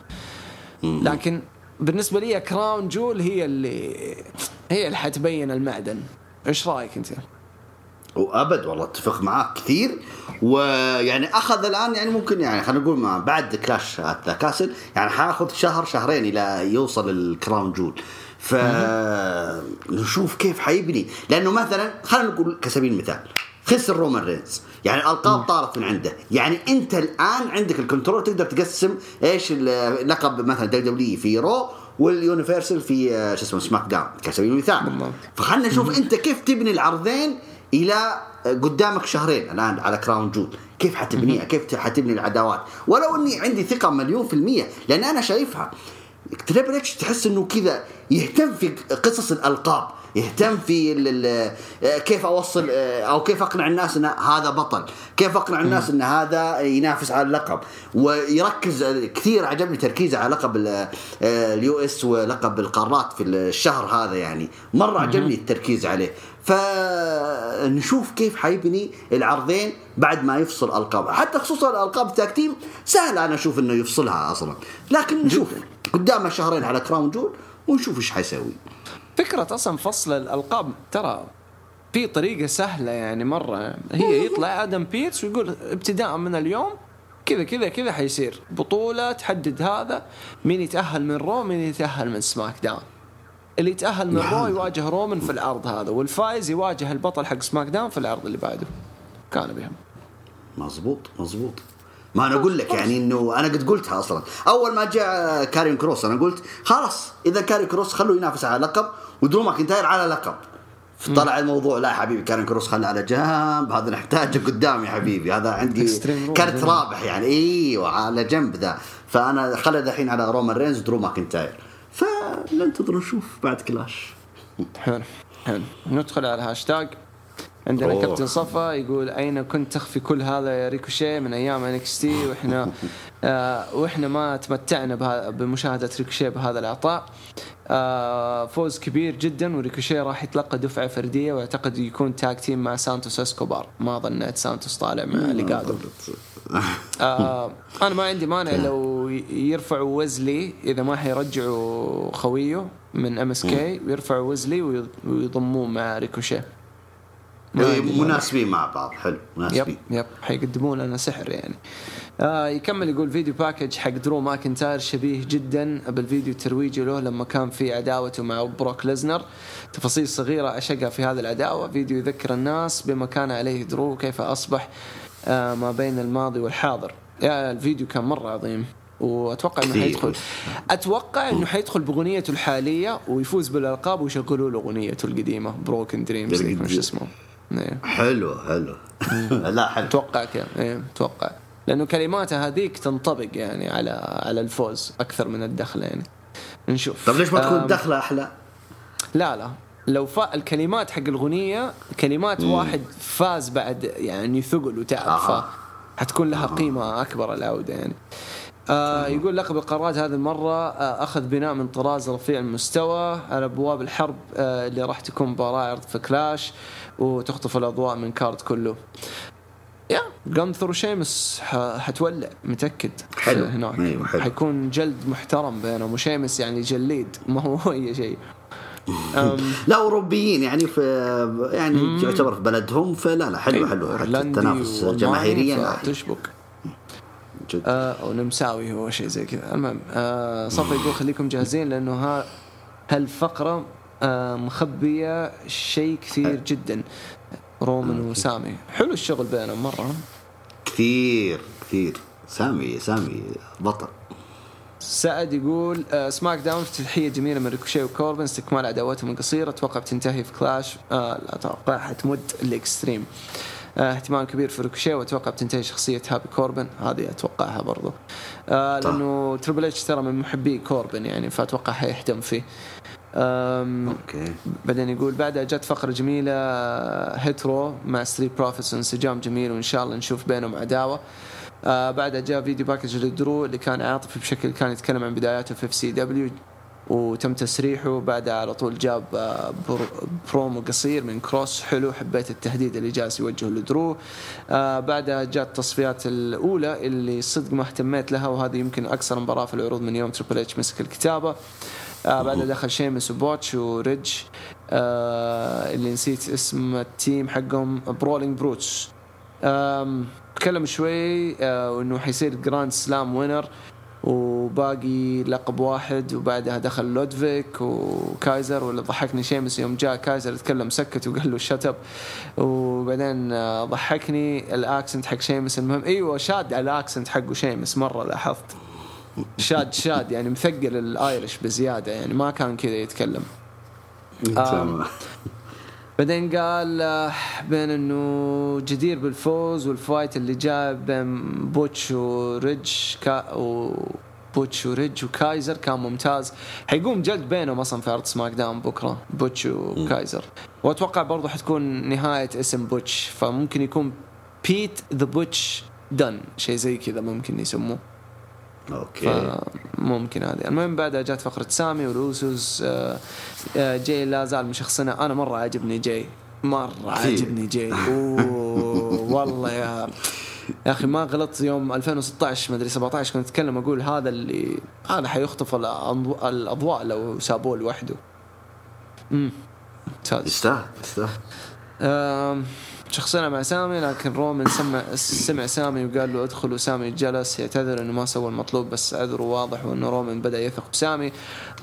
لكن بالنسبة لي Crown Jewel هي اللي هي اللي حتبين المعدن. إيش رأيك أنت؟ وابد والله أتفق معاك كثير. ويعني أخذ الآن يعني ممكن يعني خلينا نقول ما بعد Clash the Castle يعني حاخذ شهر شهرين إلى يوصل ال Crown Jewel فنشوف كيف حيبني. لأنه مثلا خلينا نقول كسبيل المثال خسر رومان رينز. يعني الألقاب طارت من عنده. يعني أنت الآن عندك ال control تقدر تقسم إيش اللقب مثلا WWE في Raw وال Universal في آه، شو اسمه SmackDown. كسبيل المثال. فخلنا نشوف أنت كيف تبني العرضين إلى قدامك شهرين الآن على Crown Jewel كيف حتبنيها؟ كيف حتبني العداوات؟ ولو إني عندي ثقة مليون في المية لأن أنا شايفها. Triple تحس إنه كذا يهتم في قصص الألقاب يهتم في ال كيف أوصل أو كيف أقنع الناس إن هذا بطل كيف أقنع الناس إن هذا ينافس على اللقب. ويركز كثير عجبني تركيزه على لقب ال- ال US ولقب القارات في الشهر هذا يعني. مرة عجبني التركيز عليه. فنشوف كيف حيبني العرضين بعد ما يفصل ألقاب. حتى خصوصا الالقاب ال tag team سهل أنا أشوف إنه يفصلها أصلا. لكن نشوف. قدامه شهرين على Crown Jewel ونشوف إيش حيسوي. فكرة أصلا فصل الألقاب ترى في طريقة سهلة يعني مرة. هي يطلع آدم بيرس ويقول ابتداء من اليوم كذا كذا كذا حيصير. بطولة تحدد هذا مين يتأهل من Raw مين يتأهل من SmackDown. اللي يتأهل من Raw يواجه رومان في العرض هذا والفايز يواجه البطل حق SmackDown في العرض اللي بعده. كان بهم. مزبوط مزبوط ما أنا أقول لك يعني إنه أنا قد قلتها أصلا. أول ما جاء كارين كروس أنا قلت خلاص إذا كارين كروس خلوه ينافس على لقب ودرو ماكنتاير على لقب. فطلع الموضوع لا يا حبيبي كارن كروس خلى على جنب هذا نحتاجه قدام يا حبيبي هذا عندي Rules. كارت رابح يعني إيوه على جنب ذا. فأنا خلى الحين على رومان رينز ودرو ماكنتاير فننتظر نشوف بعد Clash. حلو حلو. ندخل على الهاشتاج عندنا أوه. كابتن صفا يقول أين كنت تخفي كل هذا يا ريكوشي من أيام NXT وإحنا آه وإحنا ما تمتعنا بمشاهدة ريكوشي بهذا العطاء آه فوز كبير جدا وريكوشي راح يتلقى دفعة فردية وأعتقد يكون tag team مع سانتوس إسكوبار. ما ظنيت سانتوس طالع مع Legado آه أنا ما عندي مانع لو يرفعوا وزلي إذا ما حيرجعوا خويه من MSK ويرفعوا وزلي وي- ويضموه مع ريكوشي ما إيه، عندي مانع. مناسبين مع بعض حلو yep مناسبين. yep حيقدمون لنا سحر يعني. آه يكمل يقول video package حق درو ماكنتاير شبيه جدا بالفيديو الترويجي له لما كان في عداوته مع بروك ليزنر. تفاصيل صغيرة أشقها في هذه العداوة. فيديو يذكر الناس بما كان عليه درو وكيف أصبح آه ما بين الماضي والحاضر. yeah الفيديو كان مرة عظيم. وأتوقع إنه. حيدخل أتوقع إنه حيدخل باغنيته الحالية ويفوز بالألقاب ويشغلوا له أغنيته القديمة Broken Dreams مش اسمه. حلو حلو. لا حلو. أتوقع كذا. إيه أتوقع لأنه كلماته هذيك تنطبق يعني على على الفوز أكثر من الدخلة يعني. نشوف. طب ليش ما تكون دخلة أحلى؟ لا لا. لو فا الكلمات حق الاغنيه كلمات واحد فاز بعد يعني ثقل وتعب. ف حتكون لها قيمة أكبر العودة يعني. آه يقول لقب القارات هذه المرة آه أخذ بناء من طراز رفيع المستوى على أبواب الحرب آه اللي راح تكون مباراة عرض في كلاش وتخطف الأضواء من كارد كله. يا جانثر وشيمس حتولع متأكد. حلو. هناك. أيوة، حلو. حيكون جلد محترم بينهم وشيمس يعني جليد ما هو أي شيء. لا أوروبيين يعني في يعني يعتبر في بلدهم فلا لا حلو حلو. حتى التنافس جماهيريا فتشبك جد. آه أو نمساوي هو شيء زي كذا. المهم آه صفا يقول خليكم جاهزين لأنه ها هالفقرة مخبية شيء كثير جدا. رومان وسامي. حلو الشغل بينهم مرة. كثير كثير. سامي سامي بطل. سعد يقول آه SmackDown افتتاحيه جميلة من ريكوشي وكوربن استكمال عداوتهم القصيره أتوقع بتنتهي في Clash. آه لا أتوقع حتمتد ال Extreme. آه اهتمام كبير في ريكوشي وأتوقع بتنتهي شخصية هابي كوربن. هذه أتوقعها برضو. آه طيب. لأنه Triple H ترى من محبي كوربن يعني فأتوقع حيهتم فيه. okay. بعدين يقول بعدها جت فقرة جميلة Hit Row مع Street Profits انسجام جميل وإن شاء الله نشوف بينهم عداوة. آه بعدها جاء video package لدرو اللي كان عاطفي بشكل كان يتكلم عن بداياته في FCW وتم تسريحه. بعدها على طول جاب آه، pro- promo قصير من كروس حلو حبيت التهديد اللي جالس يوجهه لدرو. آه بعدها جات التصفيات الأولى اللي صدق ما اهتميت لها وهذه يمكن أكثر مباراة في العروض من يوم Triple H مسك الكتابة. آه بعدها دخل شيمس وبوتش وريدج. آه اللي نسيت اسم ال team حقهم Brawling Brutes. تكلم شوي آه وإنه حيصير Grand Slam winner وباقي لقب واحد وبعدها دخل لودفيك وكايزر واللي ضحكني شيمس يوم جاء كايزر يتكلم سكت وقال له shut up وبعدين آه، ضحكني ال accent حق شيمس. المهم إيوه شاد على ال accent حقه شيمس مرة لاحظت. شاد شاد يعني مثقل ال Irish بزياده يعني ما كان كذا يتكلم. تمام. بعدين قال آه، بين إنه جدير بالفوز وال fight اللي جاء بين بوتش وريدج كا وبوتش وريدج وكايزر كان ممتاز. حيقوم جلد بينهم أصلا في عرض SmackDown بكرة بوتش وكايزر. وأتوقع برضه حتكون نهاية اسم بوتش فممكن يكون بيت the بوتش دن شيء زي كذا ممكن يسموه. okay. فممكن هذه. المهم بعدها جات فقرة سامي والأوسوس آه، آه، جاي لا زال مشخصنة أنا مرة عاجبني جاي مرة عاجبني جاي أوه والله يا يا أخي ما غلطت يوم 2016 ما أدري 17 كنت أتكلم أقول هذا اللي هذا حيخطف الأضواء لو سابوه لوحده. امم ممتاز. يستاهل يستاهل. شخصنا مع سامي لكن رومان سمع سمع سامي وقال له ادخل وسامي جلس يعتذر إنه ما سوى المطلوب بس عذره واضح وإنه رومان بدأ يثق بسامي.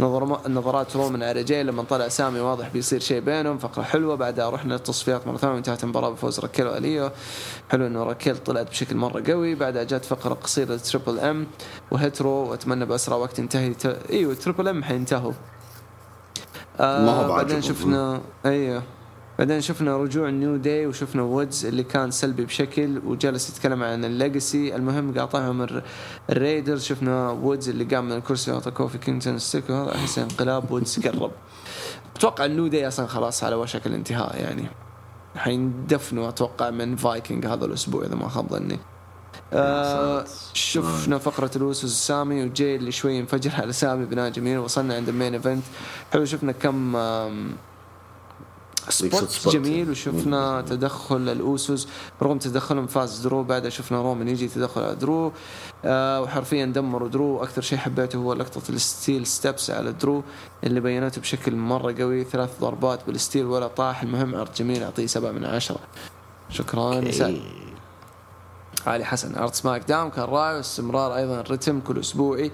نظر نظرات رومان على جاي لما طلع سامي واضح بيصير شيء بينهم فقرة حلوة. بعدها رحنا للتصفيات مرة ثانية وانتهت المباراة بفوز راكيل وأليو. حلو إنه راكيل طلعت بشكل مرة قوي. بعدها جات فقرة قصيرة ل Triple M و Hit Row واتمنى بأسرع وقت تنتهي ت... إيوه Triple M حينتهوا. آه ما هو بعدين بعجبهم. شفنا أيوه. بعدين شفنا رجوع New Day وشفنا وودز اللي كان سلبي بشكل وجلس يتكلم عن ال legacy المهم قاطعهم ال R- ال Raiders شفنا وودز اللي قام من الكرسي وأعطى كوفي كينغتون stick وهذا أحس انقلاب وودز قرب. أتوقع ال New Day أصلا خلاص على وشك الانتهاء يعني. حيندفنوا أتوقع من فايكنج هذا الأسبوع إذا ما خاب ظني. آه شفنا فقرة الوسوس سامي وجاي اللي شوي انفجر على سامي بناء جميل وصلنا عند ال main event حلو شفنا كم spot. جميل وشفنا تدخل الأوسوس. رغم تدخلهم فاز درو بعدها شفنا رومان يجي تدخل على درو. آه وحرفيا دمروا درو. أكثر شيء حبيته هو لقطة ال steel steps على درو اللي بينته بشكل مرة قوي. ثلاث ضربات بال steel ولا طاح. المهم عرض جميل اعطيه سبعة من عشرة. شكرا. سعد علي حسن. عرض SmackDown كان رائع واستمرار أيضا الرتم كل أسبوعي.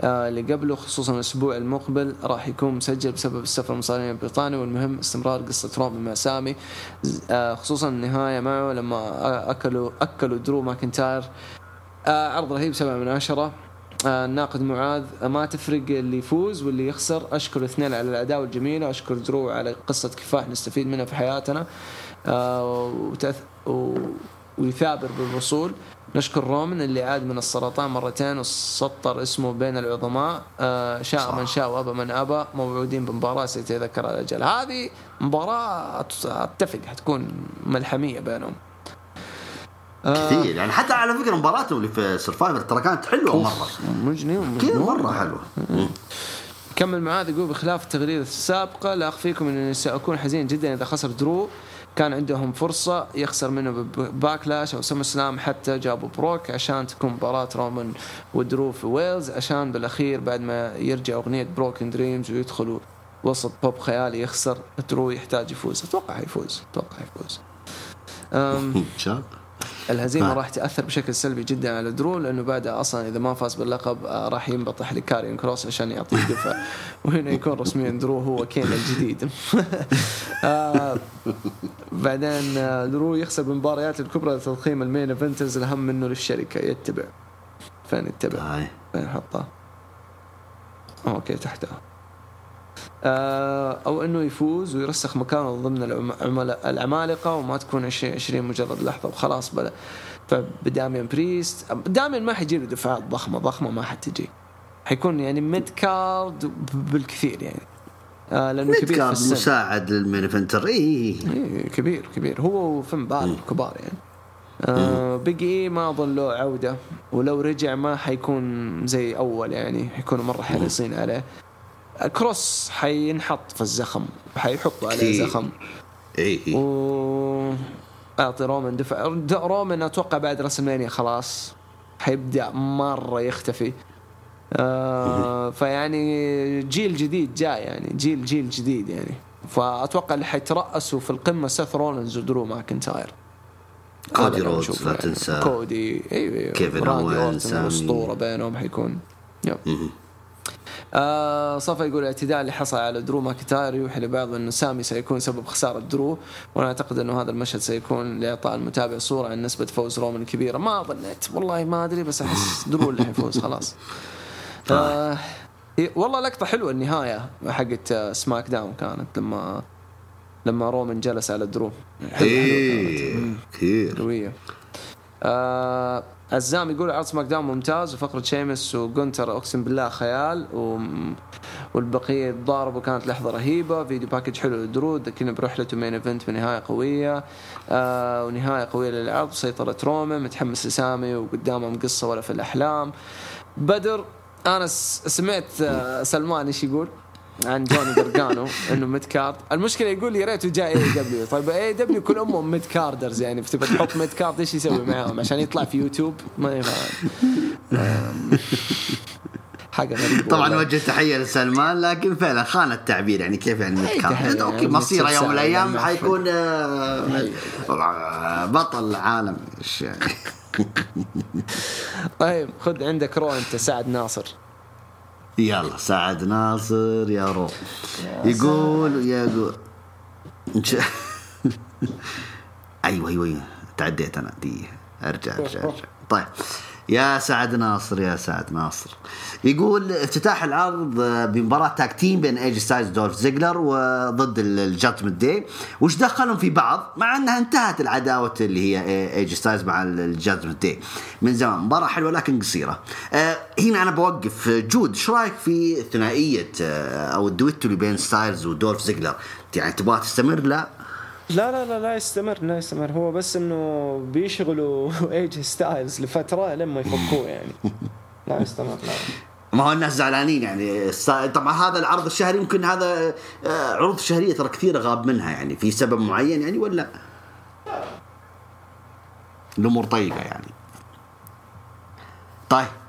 آه اللي قبله خصوصا الأسبوع المقبل راح يكون مسجل بسبب السفر المصارعين لبريطانيا. والمهم استمرار قصة رومان مع سامي آه خصوصا النهاية معه لما اكلوا أكلوا درو ماكنتاير. آه عرض رهيب سبعة من عشرة الناقد معاذ. ما تفرق اللي يفوز واللي يخسر. أشكر الاثنين على الأداء الجميله أشكر درو على قصة كفاح نستفيد منها في حياتنا. وتأث... ويثابر بالوصول. نشكر رومان اللي عاد من السرطان مرتين وسطر اسمه بين العظماء. آه شاء صح. من شاء وأبى من أبى. موعودين بمباراة سيتذكر الأجل. هذه مباراة أتفق حتكون ملحمية بينهم. آه، كثير. يعني حتى على فكرة مباراتهم اللي في سرفايفر ترى كانت حلوة مرة. مجنون مجنون. مرة حلوة. كمل معاذ يقول بخلاف التغريدة السابقة لا أخفيكم إني سأكون حزين جدا إذا خسر درو. كان عندهم فرصة يخسر منه Backlash أو SummerSlam حتى جابوا بروك عشان تكون مباراة رومان ودرو في ويلز عشان بالأخير بعد ما يرجع أغنية Broken Dreams ويدخلوا وسط بوب خيالي يخسر درو يحتاج يفوز. أتوقع حيفوز أتوقع حيفوز أم ان شاء الله الهزيمة نعم. راح تأثر بشكل سلبي جدا على درو لأنه بعدها أصلا إذا ما فاز باللقب آه، راح ينبطح لكاريون كروس عشان يعطيه دفع وهنا يكون رسميا درو هو كين الجديد آه، بعدين آه، درو يخسر بالمباريات الكبرى لتضخيم ال main eventers الأهم منه للشركة يتبع فين يتبع؟ فين حطها؟ okay تحتها أو إنه يفوز ويرسخ مكانه ضمن العمالقة وما تكون 20 20 مجرد لحظة وخلاص بلا فبداميان بريست. داميان ما حيجي له دفاعات ضخمة ضخمة ما حتجي. حيكون يعني mid card بالكثير يعني. آه لأنه كبير في السن. مساعد لل main eventer. اي إيه كبير كبير. هو وفين بالر كبار يعني. آه Big E ما أظن له عودة ولو رجع ما حيكون زي أول يعني حيكونوا مرة حريصين عليه. كروس حينحط في الزخم حيحطوا عليه. زخم. اي اي و أعطي رومان دفع رومان أتوقع بعد WrestleMania خلاص. حيبدأ مرة يختفي. آه فيعني جيل جديد جاي يعني جيل جيل جديد يعني. فأتوقع اللي حيترأسوا في القمة سيث رولنز ودرو ماكنتاير. كودي رودز لا يعني. تنسى. كودي أيوه أيوه كيفن سامي. الأسطورة بينهم حيكون. yep. آه صفا يقول الاعتداء اللي حصل على درو ماكنتاير يوحي لبعض إنه سامي سيكون سبب خسارة درو وأنا أعتقد إنه هذا المشهد سيكون لإعطاء المتابع صورة عن نسبة فوز رومان كبيرة. ما ظنيت والله ما أدري بس أحس درو اللي حيفوز خلاص. آه هي- والله لقطة حلوة النهاية حقت آه، SmackDown كانت لما لما رومان جلس على درو. حلوة-. إيه كثير. قوية. آه عزام يقول عرض SmackDown ممتاز وفقرة شيمس وجونتر أقسم بالله خيال و... والبقية تضاربوا كانت لحظة رهيبة video package حلو لدرو ذكرنا برحلته main event بنهاية قوية آه ونهاية قوية للعرض سيطرة رومان متحمس لسامي وقدامهم قصة ولا في الأحلام. بدر أنا سمعت آه سلمان إيش يقول؟ عن جوني جرجانو إنه mid card المشكلة يقول يا ريته جاء اي دبليو طيب اي دبليو كل أمهم mid carders يعني فتبى تحط mid card إيش يسوي معاهم عشان يطلع في يوتيوب ما يفهم حاجة غريبة طبعا. نوجه تحية لسلمان لكن فعلا خان التعبير يعني كيف يعني mid card okay يعني مصيره يوم من الأيام لما حيكون بطل العالم إيش يعني؟ طيب خذ عندك Raw أنت سعد ناصر. يلا سعد ناصر يا Raw. يقول يقول أيوه أيوه أيوه. تعديت أنا. دي أرجع أرجع أرجع. طيب. يا سعد ناصر يا سعد ناصر. يقول افتتاح العرض بمباراة tag team بين اي جي ستايلز دولف زيجلر وضد ال Judgment Day وش دخلهم في بعض؟ مع انها انتهت العداوة اللي هي اي جي ستايلز مع ال Judgment Day من زمان. مباراة حلوة لكن قصيرة. آه هنا أنا بوقف. جود إيش رأيك في ثنائية آه أو الدويتو اللي بين ستايلز ودولف زيجلر؟ يعني تبغى تستمر؟ لا. لا لا لا لا يستمر لا يستمر. هو بس إنه بيشغلوا اي جي ستايلز لفترة لما يفكوه يعني. لا يستمر لا. ما هو الناس زعلانين يعني. طبعا هذا العرض الشهري يمكن هذا آه، عروض شهرية ترى كثيرة غاب منها يعني. في سبب معين يعني ولا؟ الأمور طيبة يعني. طيب.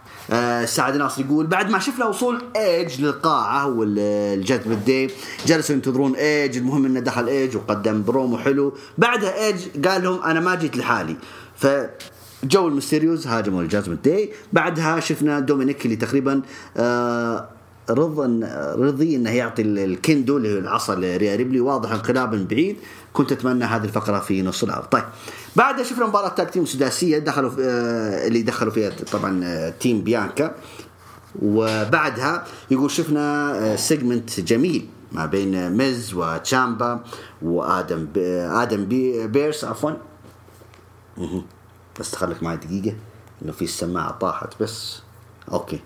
سعد ناصر يقول بعد ما شفنا وصول ايج للقاعة وال Judgment Day جلسوا ينتظرون ايج المهم إنه دخل ايج وقدم برومو حلو. بعدها ايج قال لهم أنا ما جيت لحالي. ف جو الميستيريوز هاجموا ال Judgment Day بعدها شفنا دومينيك اللي تقريبا آه رضا رضي أنه يعطي ال kendo اللي هو العصا لريا ريبلي واضح انقلاب من بعيد. كنت أتمنى هذه الفقرة في نص العرض. طيب. بعدها شفنا مباراة tag team سداسية. دخلوا في آه اللي دخلوا فيها طبعا آه team بيانكا. وبعدها يقول شفنا آه segment جميل ما بين ميز وتشامبا وآدم بي آدم بي بيرس عفوا. بس تخليك معي دقيقة. إنه في السماعة طاحت بس. okay.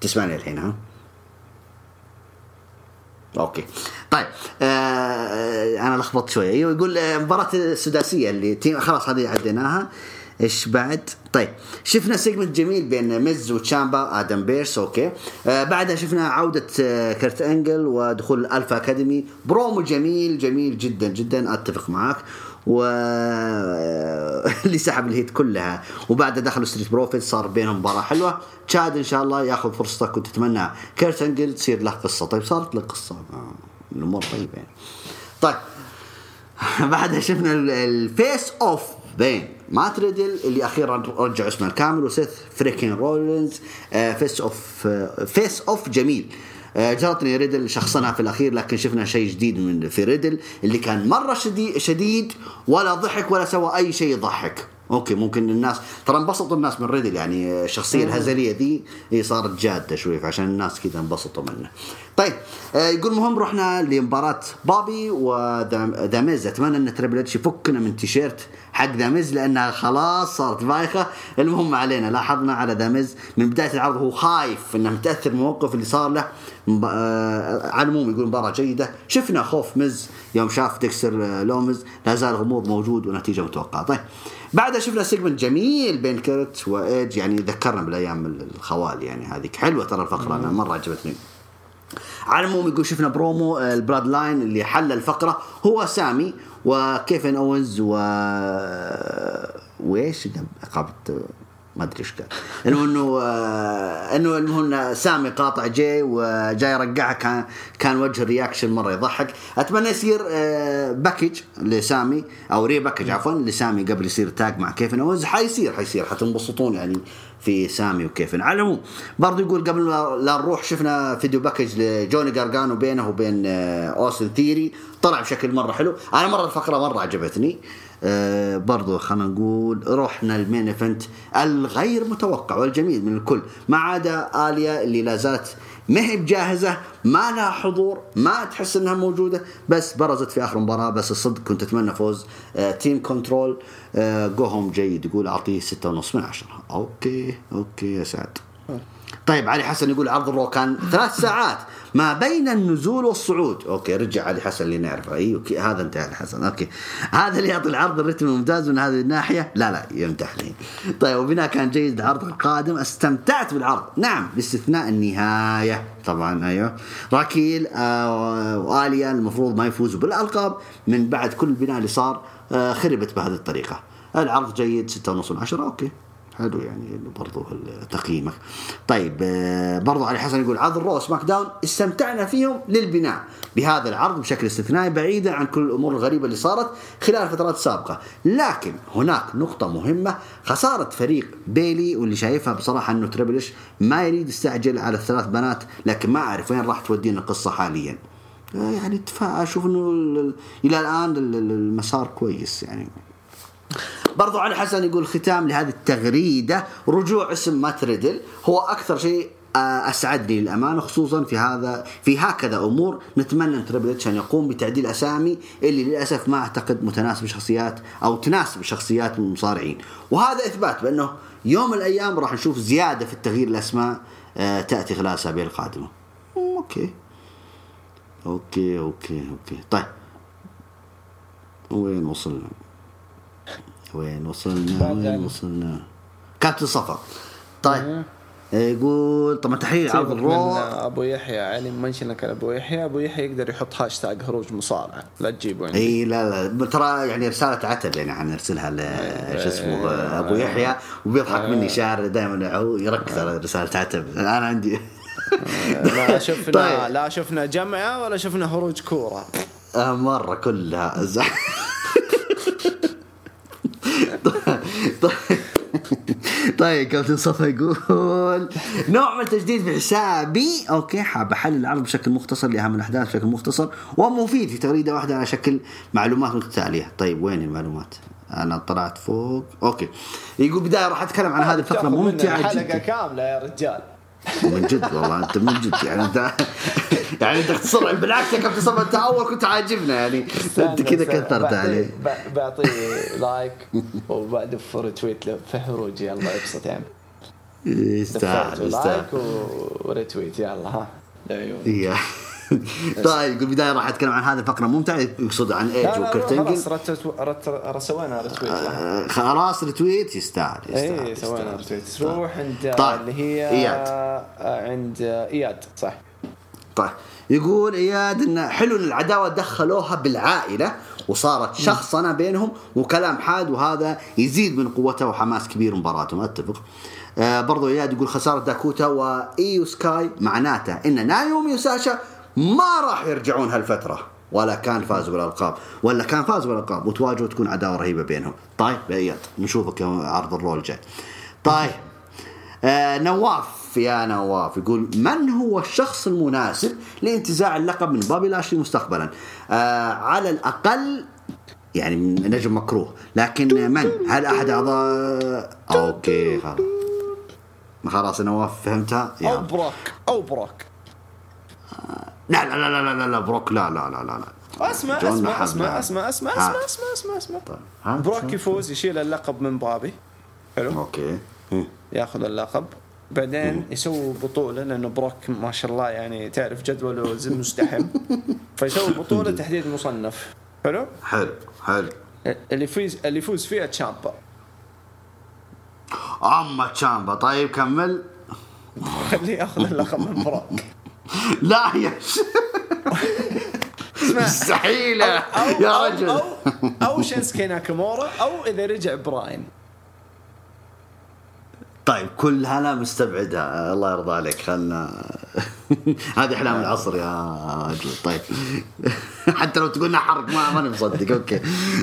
تسمعني الحين ها؟ okay. طيب آه أنا لخبطت شوية. أيوه يقول آه، مباراة السداسية اللي team خلاص هذه عديناها. إيش بعد؟ طيب شفنا segment جميل بين ميز وتشامبا آدم بيرس okay. آه بعدها شفنا عودة آه كرت إنجل ودخول ال Alpha Academy. promo جميل جميل جدا جدا. أتفق معاك و اللي سحب ال heat كلها. وبعدها دخلوا Street Profits صار بينهم مباراة حلوة. تشاد إن شاء الله ياخذ فرصته كنت اتمنى كيرت انجل تصير له قصة. طيب صارت له قصة. آه، الأمور طيبة. يعني طيب بعدها شفنا ال face off بين مات ريدل اللي أخيرا رجع اسمه الكامل وسيث فريكين رولينز. face off face off جميل. آه، جلطني ريدل شخصنها في الأخير لكن شفنا شيء جديد من في ريدل اللي كان مرة شديد شديد ولا ضحك ولا سوى أي شيء يضحك. okay ممكن الناس ترى انبسطوا الناس من ريدل يعني الشخصيه الهزلية ذي هي صارت جادة شوي فعشان الناس كذا انبسطوا منه. طيب آه يقول مهم رحنا لمباراة بابي وذا ميز أتمنى أن تريبل إتش يفكنا من تيشيرت حق ذا ميز لانها خلاص صارت بايخة. المهم علينا لاحظنا على ذا ميز من بداية العرض هو خايف إنه متأثر الموقف اللي صار له. آه على العموم يقول مباراة جيدة. شفنا خوف ميز يوم شاف ديكستر آه، لومز لا زال غموض موجود ونتيجة متوقعة. طيب بعدها شفنا segment جميل بين كيرت وإيدج يعني ذكرنا بالأيام الخوال يعني هذيك. حلوة ترى الفقرة أنا مرة عجبتني. على العموم يقول شفنا برومو آه، ال Bloodline اللي حل الفقرة. هو سامي وكيفن أوينز و وإيش؟ ما أدري إيش قال. انه إنه آه، إنه المهم سامي قاطع جاي وجاي يرقعها كان كان وجه ال reaction مرة يضحك. أتمنى يصير package آه، لسامي أو repackage عفوا لسامي قبل يصير tag مع كيفن. أوينز حيصير حيصير. حتنبسطون يعني في سامي وكيفن. على العموم برضه يقول قبل لا نروح شفنا video package لجوني جارجانو بينه وبين أوستن ثيري. طلع بشكل مرة حلو. أنا مرة الفقرة مرة عجبتني. آه برضو خلينا نقول رحنا ال main event الغير متوقع والجميل من الكل. ما عدا آليا اللي لا زالت ما هي بجاهزة ما لها حضور ما تحس إنها موجودة بس برزت في آخر مباراة بس الصدق كنت أتمنى فوز آه team control آه جيد. يقول أعطيه ستة ونص من عشرة. okay okay يا سعد. طيب علي حسن يقول عرض ال Raw كان ثلاث ساعات. ما بين النزول والصعود. okay رجع علي حسن اللي نعرفه. اي okay هذا انت علي حسن. okay هذا اللي يعطي العرض الرتم الممتاز من هذه الناحية. لا لا يمدح لي طيب وبناء كان جيد العرض القادم. استمتعت بالعرض. نعم باستثناء النهاية. طبعا أيوه. راكيل آه وآليا المفروض ما يفوزوا بالألقاب. من بعد كل البناء اللي صار آه خربت بهذه الطريقة. العرض جيد 6.5 من 10 okay. حلو يعني برضو تقييمك. طيب آه، برضو علي حسن يقول عرض ال Raw SmackDown استمتعنا فيهم للبناء بهذا العرض بشكل استثنائي بعيدا عن كل الأمور الغريبة اللي صارت خلال الفترات السابقه لكن هناك نقطة مهمة خسارة فريق بيلي واللي شايفها بصراحة إنه تريبل إتش ما يريد يستعجل على الثلاث بنات لكن ما أعرف وين راح تودينا القصة حاليا. آه، يعني أشوف إنه إلى الآن المسار كويس يعني. برضو علي حسن يقول ختام لهذه التغريدة. رجوع اسم مات ريدل. هو أكثر شيء آه، أسعدني للأمانة خصوصا في هذا في هكذا أمور. نتمنى أن تريبل إتش أن يقوم بتعديل أسامي اللي للأسف ما أعتقد متناسب شخصيات أو تناسب شخصيات المصارعين. وهذا إثبات بأنه يوم من الأيام راح نشوف زيادة في التغيير الأسماء آه، تأتي خلال الاسابيع القادمة. okay. okay okay okay. طيب. وين وصلنا؟ وين وصلنا وين وصلنا؟ كابتن صفا طيب. يقول طبعا تحيه عرض ال Raw أبو يحيى علي منشنك أبو يحيى. أبو يحيى يقدر يحط هاشتاج هروج مصارعة. لا تجيبه عندي إي لا لا. ترى يعني رسالة عتب يعني حنرسلها ل شو اسمه أبو يحيى وبيضحك مني شاعر دائما هو يركز على رسالة عتب. أنا عندي. لا شفنا طيب. لا شفنا جمعة ولا شفنا هروج كورة. آه، مرة كلها. طيب طيب كابتن صفا يقول نوع من التجديد في حسابي. أوكي حاب أحلل العرض بشكل مختصر لأهم الأحداث بشكل مختصر ومفيد في تغريدة واحدة على شكل معلومات متتالية. طيب وين المعلومات؟ أنا طلعت فوق. okay. يقول بداية راح أتكلم عن هذه الفقرة. ممتعة حلقة جدا. كاملة يا رجال. من جد والله أنت من جد يعني انت يعني أنت اختصر بالعكس يا كابتن صفا أنت أول كنت عاجبنا يعني. أنت كذا كثرت عليه. بعطيه like وبعد retweet له في هروج يلا ابسط يا عم يستاهل يستاهل. like و retweet يلا ها. العيون إيه. طيب يقول بدايه راح أتكلم عن هذه الفقرة ممتعة يقصد عن إيدج وكيرت انجل خلاص رت رت سوينا retweet آه، خلاص retweet يستاهل يستاهل اي سوينا. retweet روح عند طيب. اللي هي إياد. آه، عند إياد صح طيب يقول إياد إن حلو إن العداوة دخلوها بالعائلة وصارت شخصنه بينهم وكلام حاد وهذا يزيد من قوتها وحماس كبير مباراتهم أتفق آه برضو إياد يقول خسارة داكوتا وإيو سكاي معناته إن نايومي وساشا ما راح يرجعون هالفترة. ولا كان فازوا بالألقاب. ولا كان فازوا بالألقاب. وتواجهوا تكون عداوة رهيبة بينهم. طيب يا اياد نشوفك عرض ال Raw الجاي. طيب. آه نواف. يا نواف. يقول من هو الشخص المناسب لانتزاع اللقب من بابي لاشلي مستقبلا؟ آه على الأقل يعني نجم مكروه. لكن من؟ هل أحد أعضاء؟ okay خلاص. خلاص نواف فهمتها؟ أو يلا. بروك أو بروك لا لا لا لا لا لا, لا بروك لا لا لا لا لا. أسمع أسمع. أسمع أسمع أسمع. أسمع أسمع أسمع أسمع. بروك يفوز يشيل اللقب من بابي. حلو؟ okay. ياخذ اللقب. بعدين يسوي بطولة لأنه بروك ما شاء الله يعني تعرف جدوله مزدحم فيسوي بطولة تحديد مصنف. حلو؟ حلو حلو. اللي يفوز اللي يفوز فيها تشامبا. أما تشامبا. طيب كمل. خليه ياخذ اللقب من بروك. لا يا مستحيلة. يا رجل. أو, أو شينسكي ناكامورا أو إذا رجع براين. طيب كل هلا مستبعدها الله يرضى عليك خلنا هذه أحلام العصر يا طيب. حتى لو تقولنا حرق ما ماني مصدق. okay.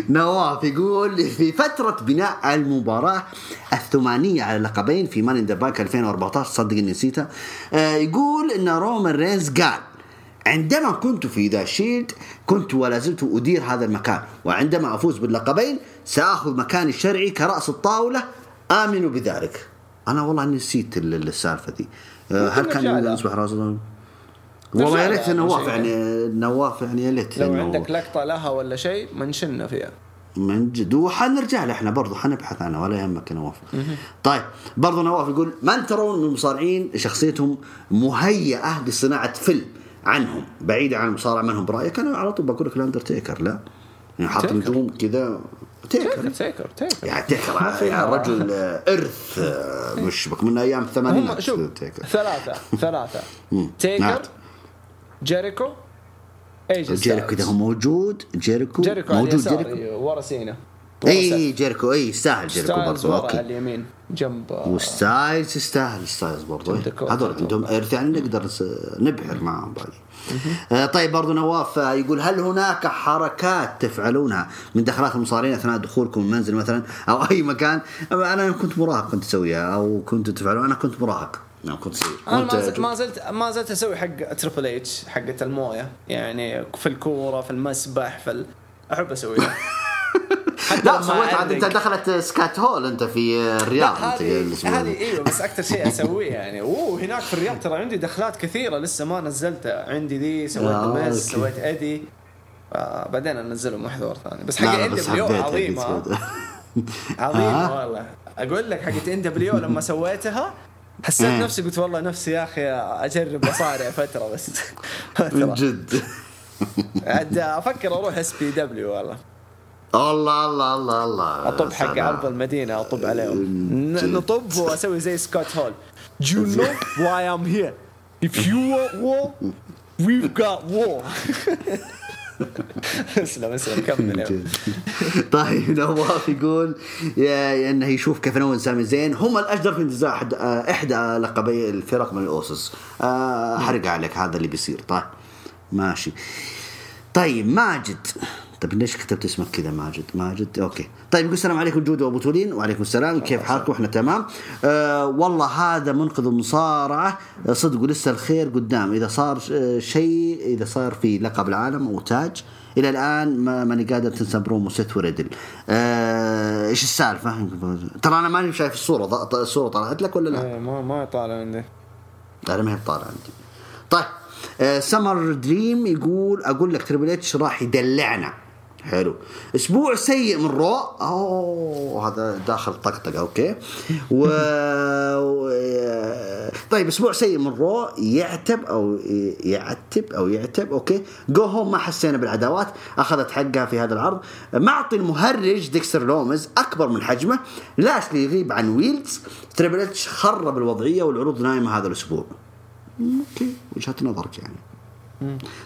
نواف يقول في فترة بناء المباراة الثمانية على اللقبين في Money in the Bank 2014 صدق إني نسيتها آه يقول إن رومان رينز قال عندما كنت في The Shield كنت ولا زلت أدير هذا المكان وعندما أفوز باللقبين سأخذ مكاني الشرعي كرأس الطاولة آمنوا بذلك. أنا والله نسيت ال- ال- السالفة دي. آه، هل كان رأس الطاولة؟ والله يا ريت نواف. يعني نواف يعني يا ليت لو عندك لقطة لها ولا شيء منشنا فيها. من جد وحنرجع له إحنا برضو حنبحث عنه ولا يهمك نواف طيب برضو نواف يقول من ترون من المصارعين شخصيتهم مهيئة لصناعه فيلم عنهم بعيدة عن المصارعة من هم؟ برأيك أنا على طول بقول لك الأندرتيكر لا. يعني حاط. نجوم كذا تيكر. تيكر تيكر تيكر. يعني تيكر يعني رجل آه، إرث آه، مش بك من أيام الثمانينات تيكر. ثلاثة ثلاثة. تيكر جيريكو ايج جيريكو إذا هو موجود جيريكو, جيريكو موجود جيريكو. ورا سينا. إي سيف. جيريكو إي يستاهل ورا على أوكي. اليمين جنب وستايلز يستاهل ستايلز ديكور. هذول عندهم ارث يعني نقدر نبحر معهم باقي آه طيب برضو نواف آه، يقول هل هناك حركات تفعلونها من دخلات المصارعين أثناء دخولكم المنزل مثلا أو أي مكان؟ أنا كنت مراهق كنت أسويها أو كنتوا تفعلون أنا كنت مراهق. نعم كنت صغير أنا ما زلت؟ ما زلت ما زلت أسوي حق Triple H حقة الموية. يعني في الكورة في المسبح في ال... أحب أسويها. لا سويت عاد انت. دخلت Scott Hall انت في الرياض هذه. أيوه بس أكثر شيء أسويه يعني. أوه هناك في الرياض ترى عندي دخلات كثيرة لسه ما نزلتها عندي ذي سويت آه، بس okay. سويت أدي. آه بعدين انزله محذور ثاني. بس حق إن دبليو عظيمة. عظيمة آه. والله. أقول لك حقت إن دبليو لما سويتها حسيت إيه. نفسي قلت والله نفسي يا أخي أجرب أصارع فترة بس. من جد. عاد أفكر أروح SPW والله. الله الله الله الله أطب حق. عرض المدينة أطب عليهم. نطب وأسوي زي Scott Hall Do you know why I'm here? If you want war, we've got war. اسلم اسلم كمل. طيب نواف يقول إنه يشوف كيفن أوينز سامي زين هم الاجدر في انتزاع آه، إحدى لقبي الفرق من الأوسوز آه، حرق عليك هذا اللي بيصير طيب ماشي طيب ماجد طيب ليش كتبت اسمك كذا ماجد؟ ماجد okay. طيب يقول السلام عليكم جود وأبو تولين. وعليكم السلام. كيف حالكم؟ إحنا تمام. آه والله هذا منقذ المصارعة. آه، صدق ولسه الخير قدام. إذا صار آه، شيء إذا صار في لقب العالم أو تاج إلى الآن ما ماني قادر تنسى برومو ست وريدل. آه إيش السالفة؟ ترى أنا ماني شايف الصورة الصورة طلعت لك ولا لا؟ إيه، ما ما طالع عندي. لا ما هي طالعه عندي. طيب آه Summer Dream يقول أقول لك Triple H راح يدلعنا. حلو. أسبوع سيء من Raw. أوه هذا داخل طقطقة okay. و... طيب أسبوع سيء من Raw. يعتب أو يعتب أو يعتب okay. go home ما حسينا بالعداوات. أخذت حقها في هذا العرض. معطي المهرج ديكستر لومز أكبر من حجمه. لاشلي يغيب عن ويلز Triple H خرب الوضعية والعروض نايمة هذا الأسبوع. okay وجهة نظرك يعني.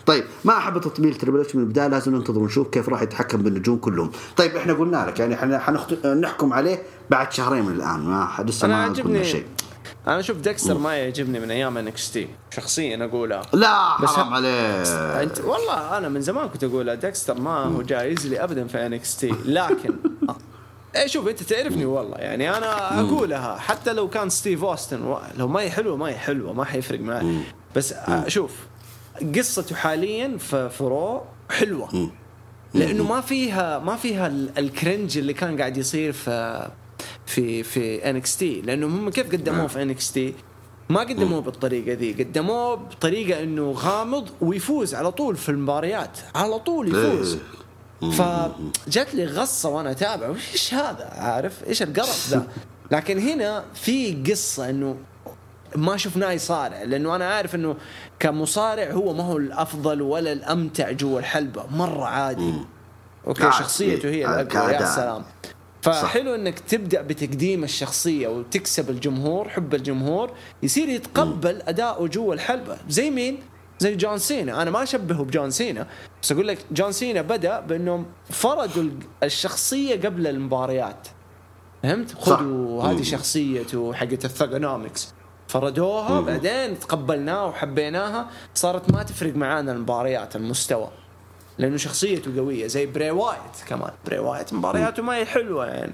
طيب ما أحب تطبيل Triple H من البداية لازم ننتظر ونشوف كيف راح يتحكم بالنجوم كلهم. طيب إحنا قلنا لك يعني إحنا حنخت... نحكم عليه بعد شهرين من الآن ما لسه ما قلنا شيء. أنا أشوف ديكستر ما يعجبني من أيام NXT شخصيا اقولها لا بس حرام عليه انت والله أنا من زمان كنت أقول ديكستر ما هو جايز لي ابدا في NXT لكن إيه شوف أنت تعرفني والله يعني أنا أقولها حتى لو كان ستيف اوستن لو ما هي حلوة ما هي حلوة ما حيفرق معي. بس آه، شوف قصته حاليا في في Raw حلوة لأنه ما فيها ما فيها ال- ال cringe اللي كان قاعد يصير في في في NXT لأنه هم كيف قدموه في NXT ما قدموه بالطريقة ذي. قدموه بطريقة إنه غامض ويفوز على طول في المباريات. على طول يفوز. فجت لي غصة وأنا أتابع. وش هذا؟ عارف؟ إيش القرف ذا لكن هنا في قصة إنه ما شفناه يصارع لأنه أنا عارف إنه كمصارع هو ما هو الأفضل ولا الأمتع جوا الحلبة مرة عادي okay عادي. شخصيته هي الأقوى يا. سلام فحلو إنك تبدأ بتقديم الشخصية وتكسب الجمهور حب الجمهور يصير يتقبل أداؤه جوا الحلبة زي مين؟ زي جون سينا أنا ما أشبهه بجون سينا بس أقول لك جون سينا بدأ بإنهم فرضوا الشخصية قبل المباريات فهمت؟ صح. خذوا هذه شخصيته حقت ال Thuganomics فرضوها بعدين تقبلناها وحبيناها. صارت ما تفرق معانا المباريات المستوى. لأنه شخصيته قوية زي بري وايت كمان. بري وايت مبارياته ما هي حلوة يعني.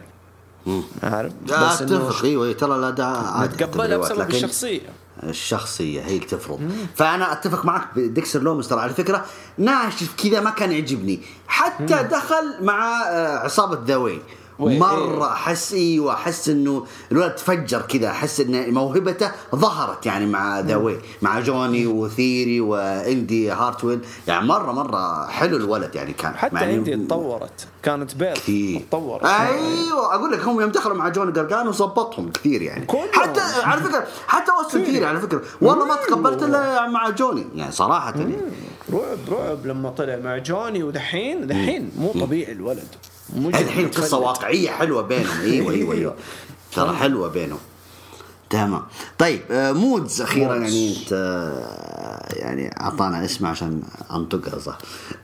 عارف لا بس اتفق إيوه ترى الاداء عادي. نتقبلها حتى بسبب الشخصية. الشخصية هي اللي تفرض فأنا أتفق معك بديكستر لوميس ترى على فكرة ناشف كذا ما كان يعجبني. حتى دخل مع آه، عصابة ذا واي. وي- مرة أحس أيوه احس إنه الولد تفجر كذا أحس إن موهبته ظهرت يعني مع ذا واي مع جوني وثيوري وإندي هارتويل. يعني مرة مرة حلو الولد يعني كان. حتى يعني عندي تطورت. كانت بيض تطورت. أيوه أقول لك هم يوم دخلوا مع جوني جرجانو ظبطهم كثير يعني. حتى على فكرة حتى أوستن ثيوري على فكرة. والله ما تقبلت إلا مع جوني. يعني صراحة يعني. رعب رعب لما طلع مع جوني. ودحين دحين مو طبيعي الولد. الحين قصة. واقعية حلوة بينهم. أيوه أيوه أيوه ترى حلوة بينهم. تمام. طيب آه، مودز أخيرا. يعني أنت آه، يعني أعطانا اسم عشان أنطقها صح.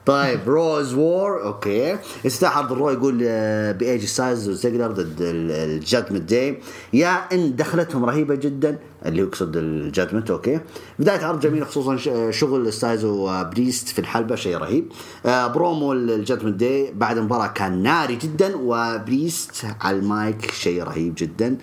طيب روز وور okay. عرض الرو يقول آه، بإي جي ستايلز وزيجلر ضد الجادمنت داي. يا إن دخلتهم رهيبة جدا اللي يقصد الجادمنت okay. بداية عرض جميله خصوصا شغل ستايلز وبريست في الحلبة شيء رهيب. برومو الجادمنت داي بعد المباراه كان ناري جدا وبريست على المايك شيء رهيب جدا.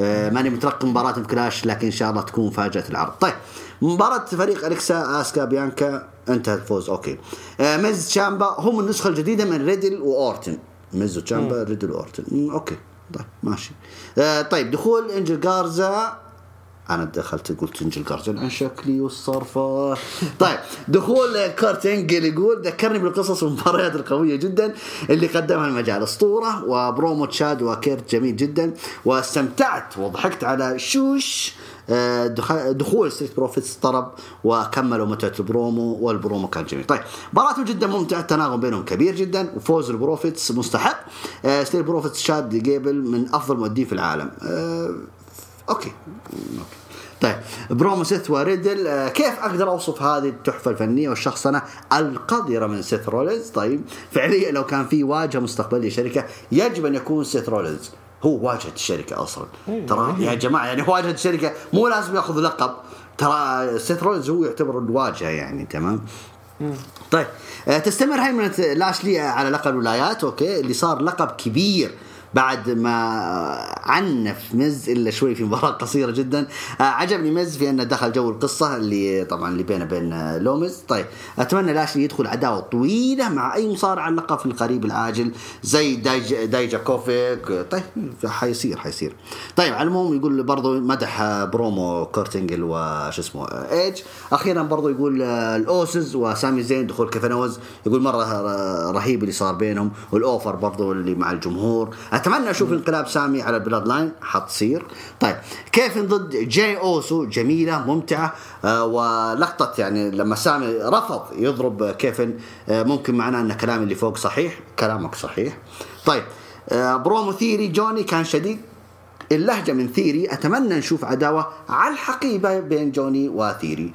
ماني مترقب مباراة في كلاش لكن إن شاء الله تكون مفاجأة العرض. طيب مباراة فريق أليكسا أسكا بيانكا انتهى الفوز okay. آه، ميز تشامبا هم النسخة الجديدة من ريدل وأورتن. ميزو تشامبا ريدل اورتن مم، okay طيب ماشي آه طيب دخول إنجل جارزا أنا دخلت قلت إنجل جارزا عن شكلي والصرفة. طيب دخول كيرت إنجل يقول ذكرني بالقصص والمباريات القوية جدا اللي قدمها المجال. أسطورة وبرومو تشاد وكيرت جميل جدا واستمتعت وضحكت على shoosh آه، دخ- دخول ستريت بروفيتس طرب وكملوا متعة ال promo وال promo كان جميل. طيب مباراة جدا ممتعة التناغم بينهم كبير جدا وفوز البروفيتس مستحق. آه، ستريت بروفيتس تشاد جيبل من أفضل مؤدين في العالم. آه، okay. okay طيب برومو سيث وريدل آه، كيف أقدر أوصف هذه التحفة الفنية والشخصنة القذرة من سيث رولينز؟ طيب فعليا لو كان في واجهة مستقبلية شركه يجب أن يكون سيث رولينز هو واجهة الشركة أصلا. ترى يا جماعة يعني واجهة الشركة مو لازم يأخذ لقب. ترى سيث رولينز هو يعتبر الواجهة يعني تمام؟ طيب آه، تستمر هيمنة لاشلي على لقب الولايات okay اللي صار لقب كبير بعد ما عنف مز إلا شوي في مباراة قصيرة جدا. آه، عجبني مز في أنه دخل جو القصة اللي طبعا اللي بينه وبين آه، لوميس طيب أتمنى لاشلي يدخل عداوة طويلة مع أي مصارع اللقب في القريب العاجل زي دايج دايجاكوفيك. طيب حيصير حيصير. طيب على العموم يقول برضو مدح آه، برومو كورتنجل وش اسمه ايج أخيرا برضو يقول الأوسز وسامي زين دخول كيفن يقول مرة رهيب اللي صار بينهم. وال over برضو اللي مع الجمهور. أتمنى أشوف انقلاب سامي على البلود لاين حتصير. طيب كيفن ضد جاي أوسو؟ جميلة ممتعة. آه، ولقطة يعني لما سامي رفض يضرب كيفن آه، ممكن معناه أن كلامي اللي فوق صحيح كلامك صحيح. طيب آه، برومو ثيري جوني كان شديد. اللهجة من ثيوري أتمنى نشوف عداوة على الحقيبة بين جوني وثيوري.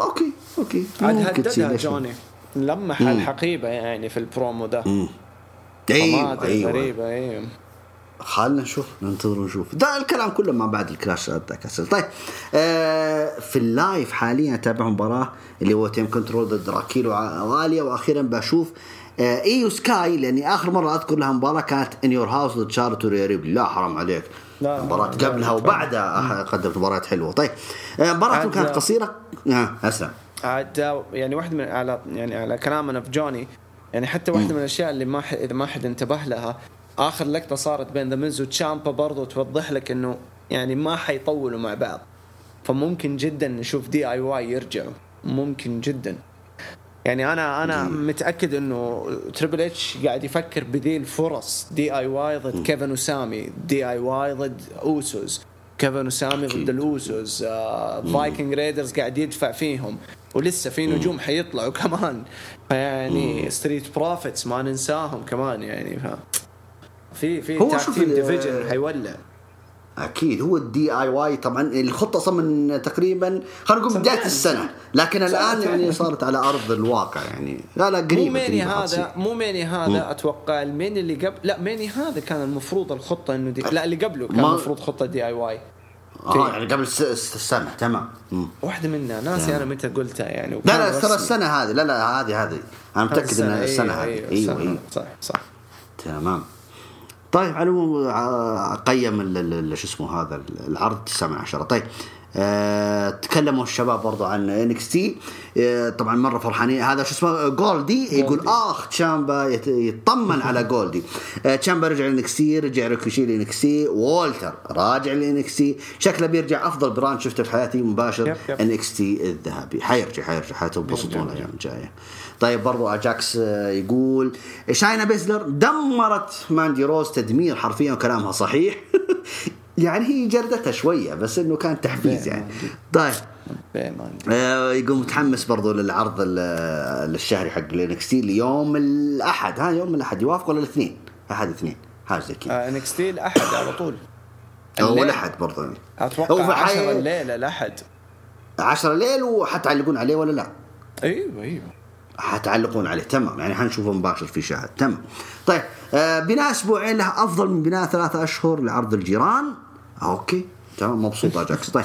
okay okay. عاد هددها؟ جوني. لمح الحقيبة يعني في البرومو ده. أيوه أيوه. غريبة أيوه. خلنا نشوف ننتظر ونشوف. ده الكلام كله ما بعد الكلاش كاسل طيب آه في ال live حاليا أتابع مباراة اللي هو تيم كنترول ضد راكيل وعالية وأخيرا بشوف آه إيو سكاي لأني آخر مرة أذكر لها مباراة كانت ان يور هاوس ضد شارلوت وريبلي لا حرام عليك. مباراة قبلها لا، وبعدها قدمت مباريات حلوة. طيب آه مباراة كانت قصيرة. ها اسلم عاد يعني واحدة من على يعني على كلامنا في جوني يعني حتى واحدة من الأشياء اللي ما ح- إذا ما حد انتبه لها آخر لقطة صارت بين ذا ميز وتشامبا برضو توضح لك إنه يعني ما حيطولوا مع بعض. فممكن جدا نشوف دي اي واي يرجعوا ممكن جدا. يعني أنا أنا متأكد إنه تريبل اتش قاعد يفكر بذي الفرص دي اي واي ضد كيفن وسامي دي اي واي ضد اوسوس كيفن وسامي ضد الاوسوس آه فايكنج رايدرز قاعد يدفع فيهم. ولسه في نجوم حيطلعوا كمان فيعني ستريت بروفيتس ما ننساهم كمان يعني ف في في هو شوف ديفيجن حيولع أكيد هو الدي اي واي طبعا الخطة أصلا من تقريبا خلينا نقول بداية. السنة لكن الآن. يعني صارت على أرض الواقع يعني لا لا مو قريبه ميني هذا. مو ميني هذا أتوقع الميني اللي قبل لا ميني هذا كان المفروض الخطة إنه دي لا اللي قبله كان المفروض خطة دي اي واي آه يعني قبل س- س- سنة تمام. واحدة منها ناسي أنا متى قلتها يعني لا لا ترى. السنة هذه لا لا هذه هذه. أنا متأكد إنها السنة هذه. أيوة، أيوه. أيوه. صح صح. تمام. طيب على العموم ع- قيم شو اسمه هذا العرض 9 من 10 طيب آه تكلموا الشباب برضو عن انكس تي آه طبعا مرة فرحانين. هذا شو اسمه؟ جولدي يقول آخ تشامبا يطمن على جولدي آه تشامبا رجع لانكس تي رجع ريكوشي لانكس تي وولتر راجع لانكس تي شكله بيرجع أفضل brand شفته في حياتي مباشر. انكس تي الذهبي. حيرجع حيرجع. حتنبسطون الأيام الجايه طيب برضو اجاكس يقول شاينا بيزلر دمرت ماندي روز تدمير حرفيا وكلامها صحيح. يعني هي جردتها شوية بس إنه كان تحفيز يعني. طيب. آه، يقول متحمس برضو للعرض ال- الشهري حق الانكس تي ليوم الأحد. ها يوم الأحد. يوافق ولا الاثنين؟ أحد اثنين. حاجة زي كذا. انكس تي الاحد على طول. هو الليل. الأحد برضو. أتوقع في 10 حي- الليلة الأحد. 10 الليل وحتعلقون عليه ولا لا؟ أيوه أيوه. حتعلقون عليه. تمام. يعني حنشوفه مباشر في شاهد. تمام. طيب. آه بناء أسبوعين له أفضل من بناء ثلاثة أشهر لعرض الجيران. أوكي. تمام مبسوط اجاكس طيب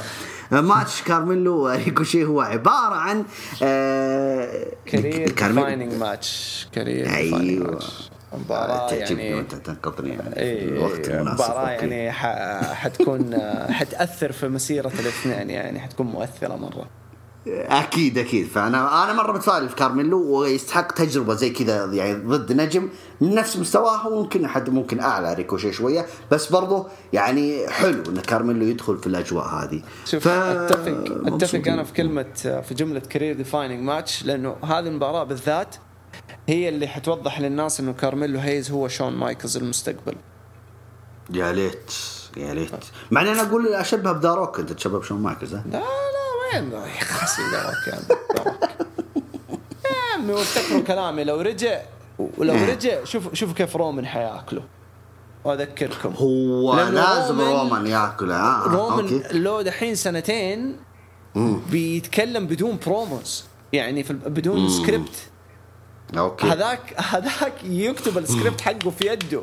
آه ماتش كارميلو وريكوشي هو عبارة عن آه career كارميلو defining match career match مباراة يعني وانت تنقطني يعني إيه الوقت المناسب. مباراة. يعني حتكون حتأثر في مسيرة الاثنين يعني حتكون مؤثرة مرة. أكيد أكيد. فأنا أنا مرة متفائل في كارميلو ويستحق تجربة زي كذا يعني ضد نجم نفس مستواه وممكن حد ممكن أعلى ريكوشي شوية. بس برضه يعني حلو إن كارميلو يدخل في الأجواء هذه. شوف أتفق أتفق أنا في كلمة في جملة career defining match لأنه هذه المباراة بالذات هي اللي حتوضح للناس إنه كارميلو هيز هو شون مايكلز المستقبل. يا ليت يا ليت. مع إني أنا أقول أشبه بذا روك أنت تشبه بشون مايكلز ها؟ لا لا. وين يعني ذا روك يا عمي وافتكروا كلامي. لو رجع ولو رجع شوف شوف كيف رومان حياكله. واذكركم هو لازم رومان- رومان ياكله ها رومان أوكي. لو دحين سنتين بيتكلم بدون promos يعني في بدون سكريبت أوكي. هذاك هذاك يكتب السكريبت حقه في يده.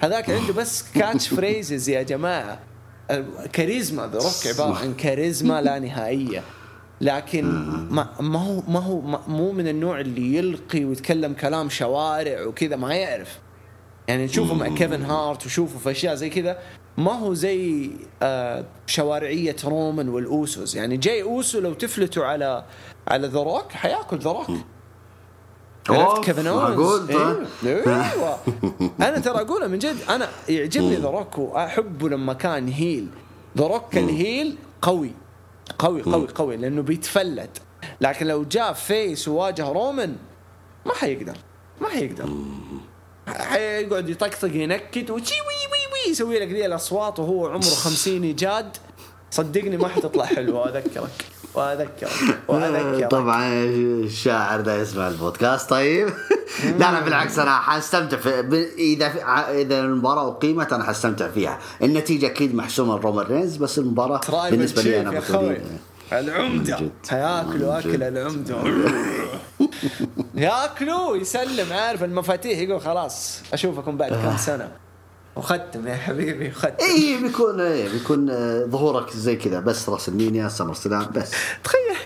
هذاك عنده بس catch phrases يا جماعة. كاريزما ذا روك عبارة عن كاريزما لا نهائية. لكن ما, ما هو ما هو ما مو من النوع اللي يلقي ويتكلم كلام شوارع وكذا ما يعرف. يعني نشوفه مع كيفن هارت وشوفه في أشياء زي كذا ما هو زي آه شوارعية رومان والأوسوس. يعني جاي أوسو لو تفلتوا على على ذا روك حياكل ذا روك. عرفت كيفن اونز طيب. أيوه. أنا ترى اقولها من جد أنا يعجبني ذا روك وأحبه لما كان heel. ذا روك ال heel قوي قوي قوي قوي لأنه بيتفلت. لكن لو جاء face وواجه رومان ما حيقدر ما حيقدر. حيقعد يطقطق ينكت وشي وي وي وي يسوي لك ذي الأصوات وهو عمره خمسين ايجاد صدقني ما حتطلع حلوة واذكرك وأذكرك وأذكرك. طبعا الشاعر ده يسمع البودكاست طيب. لا لا بالعكس أنا حستمتع في إذا إذا المباراة أقيمت أنا حستمتع فيها. النتيجة أكيد محسومة لرومان رينز بس المباراة بالنسبة لي أنا العمدة. جد. هياكلوا أكل جد. العمدة. ياكلوا يسلم عارف المفاتيح يقول خلاص أشوفكم بعد كم سنة. وختم يا حبيبي وختم اي بيكون اي بيكون آه، ظهورك زي كذا بس راس المينيا سمر سلام بس. تخيل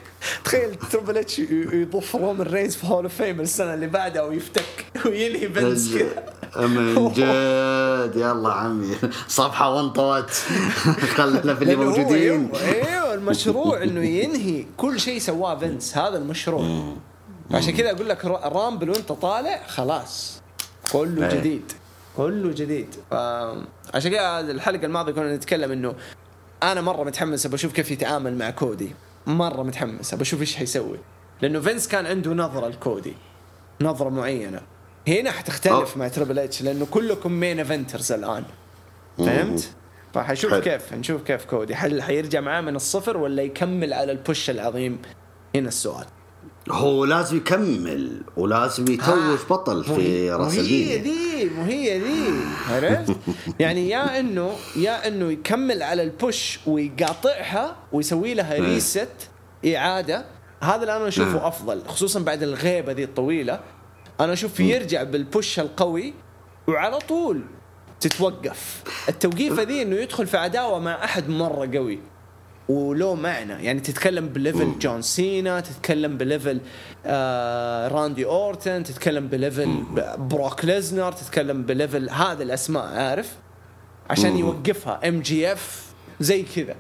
تخيل تربل اتش ي- يضيف رومان رينز في هول اوف فيم السنة اللي بعدها ويفتك وينهي بنز كذا. من جد يلا عمي. صفحة وانطوت خلنا في اللي موجودين. أيوه أيوه المشروع إنه ينهي كل شيء سواه فينس هذا المشروع. عشان كذا أقول لك را- رامبل وأنت طالع خلاص كله إيه. جديد. كله جديد. عشان كذا الحلقة الماضية كنا نتكلم إنه أنا مرة متحمس بشوف كيف يتعامل مع كودي. مرة متحمس بشوف إيش حيسوي. لأنه فينس كان عنده نظرة لكودي. نظرة معينة. هنا حتختلف أوه. مع تربل اتش لأنه كلكم main eventers الآن. فهمت؟ فحشوف. كيف نشوف كيف كودي. هل حيرجع معاه من الصفر ولا يكمل على ال push العظيم؟ هنا السؤال. هو لازم يكمل ولازم يتوج بطل في رأس هي ذي مو هي ذي عرفت؟ يعني يا انه يا إنه يكمل على البوش ويقاطعها ويسوي لها ريست إعادة. هذا اللي أنا أشوفه أفضل خصوصا بعد الغيبة ذي الطويلة. أنا أشوف يرجع بالبوش القوي وعلى طول تتوقف. التوقيفة ذي إنه يدخل في عداوة مع أحد مرة قوي. ولو معنى. يعني تتكلم ب level جون سينا تتكلم ب level آه راندي أورتن تتكلم ب level بروك ليزنر تتكلم ب level هذا الأسماء عارف؟ عشان يوقفها. ام جي اف زي كذا.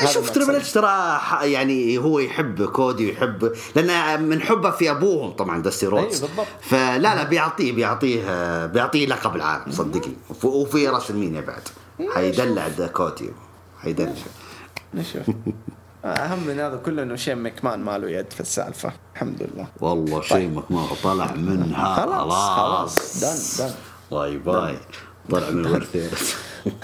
هذا شوف. تريبل اتش ترى يعني هو يحب كودي ويحب لأن من حبه في أبوهم طبعا دستي رودز أيوة بالضبط. فلا لا بيعطيه بيعطيه بيعطيه لقب العالم صدقني. وف- وفي راسلمينيا بعد. حيدلع كودي. حيدلع نشوف. أهم من هذا كله إنه شين مكمان ما له يد في السالفة. الحمد لله. والله شين مكمان طلع منها. خلاص خلاص. done done bye bye. طلع من الورثة.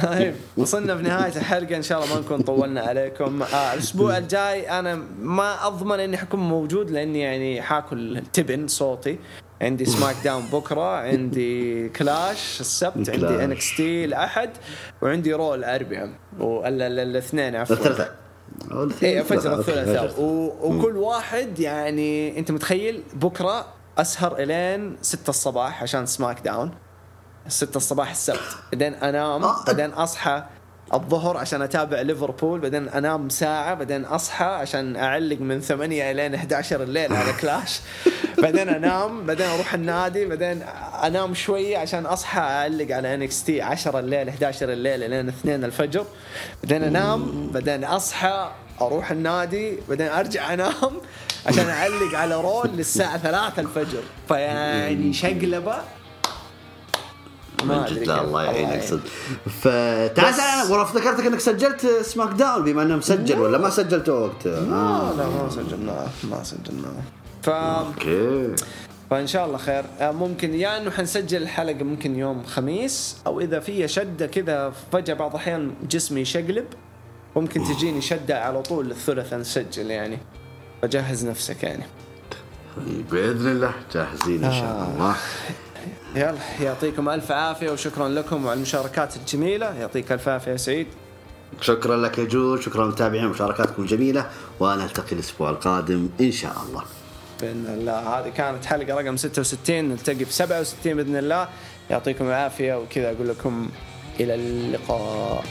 طيب وصلنا في نهايه الحلقة. إن شاء الله ما نكون طولنا عليكم. آه الأسبوع الجاي أنا ما أضمن إني حكون موجود لأني يعني حاكل تبن صوتي. عندي سماك داون بكرة عندي كلاش السبت عندي. انكس تي الأحد وعندي رو الاربعاء والاثنين عفوا. الثلاثاء إيه فجر الثلاثاء وكل واحد يعني أنت متخيل؟ بكرة أسهر إلين 6 الصباح عشان سماك داون. 6 الصباح السبت. بعدين أنام آه. بعدين أصحى الظهر عشان أتابع ليفربول بعدين أنام ساعة بعدين أصحى عشان أعلق من 8 الين 11 الليل على كلاش بعدين أنام بعدين أروح النادي بعدين أنام شوية عشان أصحى أعلق على انكس تي 10 الليل 11 الليل الين 2 الفجر. بعدين أنام بعدين أصحى أروح النادي بعدين أرجع أنام عشان أعلق على رو للساعة 3 الفجر. فيعني شقلبة. من جد لا الله يعينك صدق. فتعال تعال والله افتكرتك إنك سجلت سماك داون بما انه مسجل ولا ما سجلته وقت؟ لا لا ما سجلناه ما سجلناه. ف أوكي. فإن شاء الله خير. آه، ممكن يا إنه حنسجل الحلقة ممكن يوم خميس أو إذا في شدة كذا فجأة بعض الأحيان جسمي يشقلب ممكن تجيني شدة على طول الثلاثاء نسجل يعني. فجهز نفسك يعني. بإذن الله جاهزين إن شاء الله. يلا يعطيكم ألف عافية وشكرا لكم على المشاركات الجميلة. يعطيك ألف عافية يا سعيد. شكرا لك يا جود شكرا للمتابعين مشاركاتكم الجميله ونلتقي الأسبوع القادم إن شاء الله. بإذن الله. هذه كانت حلقة رقم 66 نلتقي في 67 بإذن الله. يعطيكم العافية وكذا أقول لكم إلى اللقاء.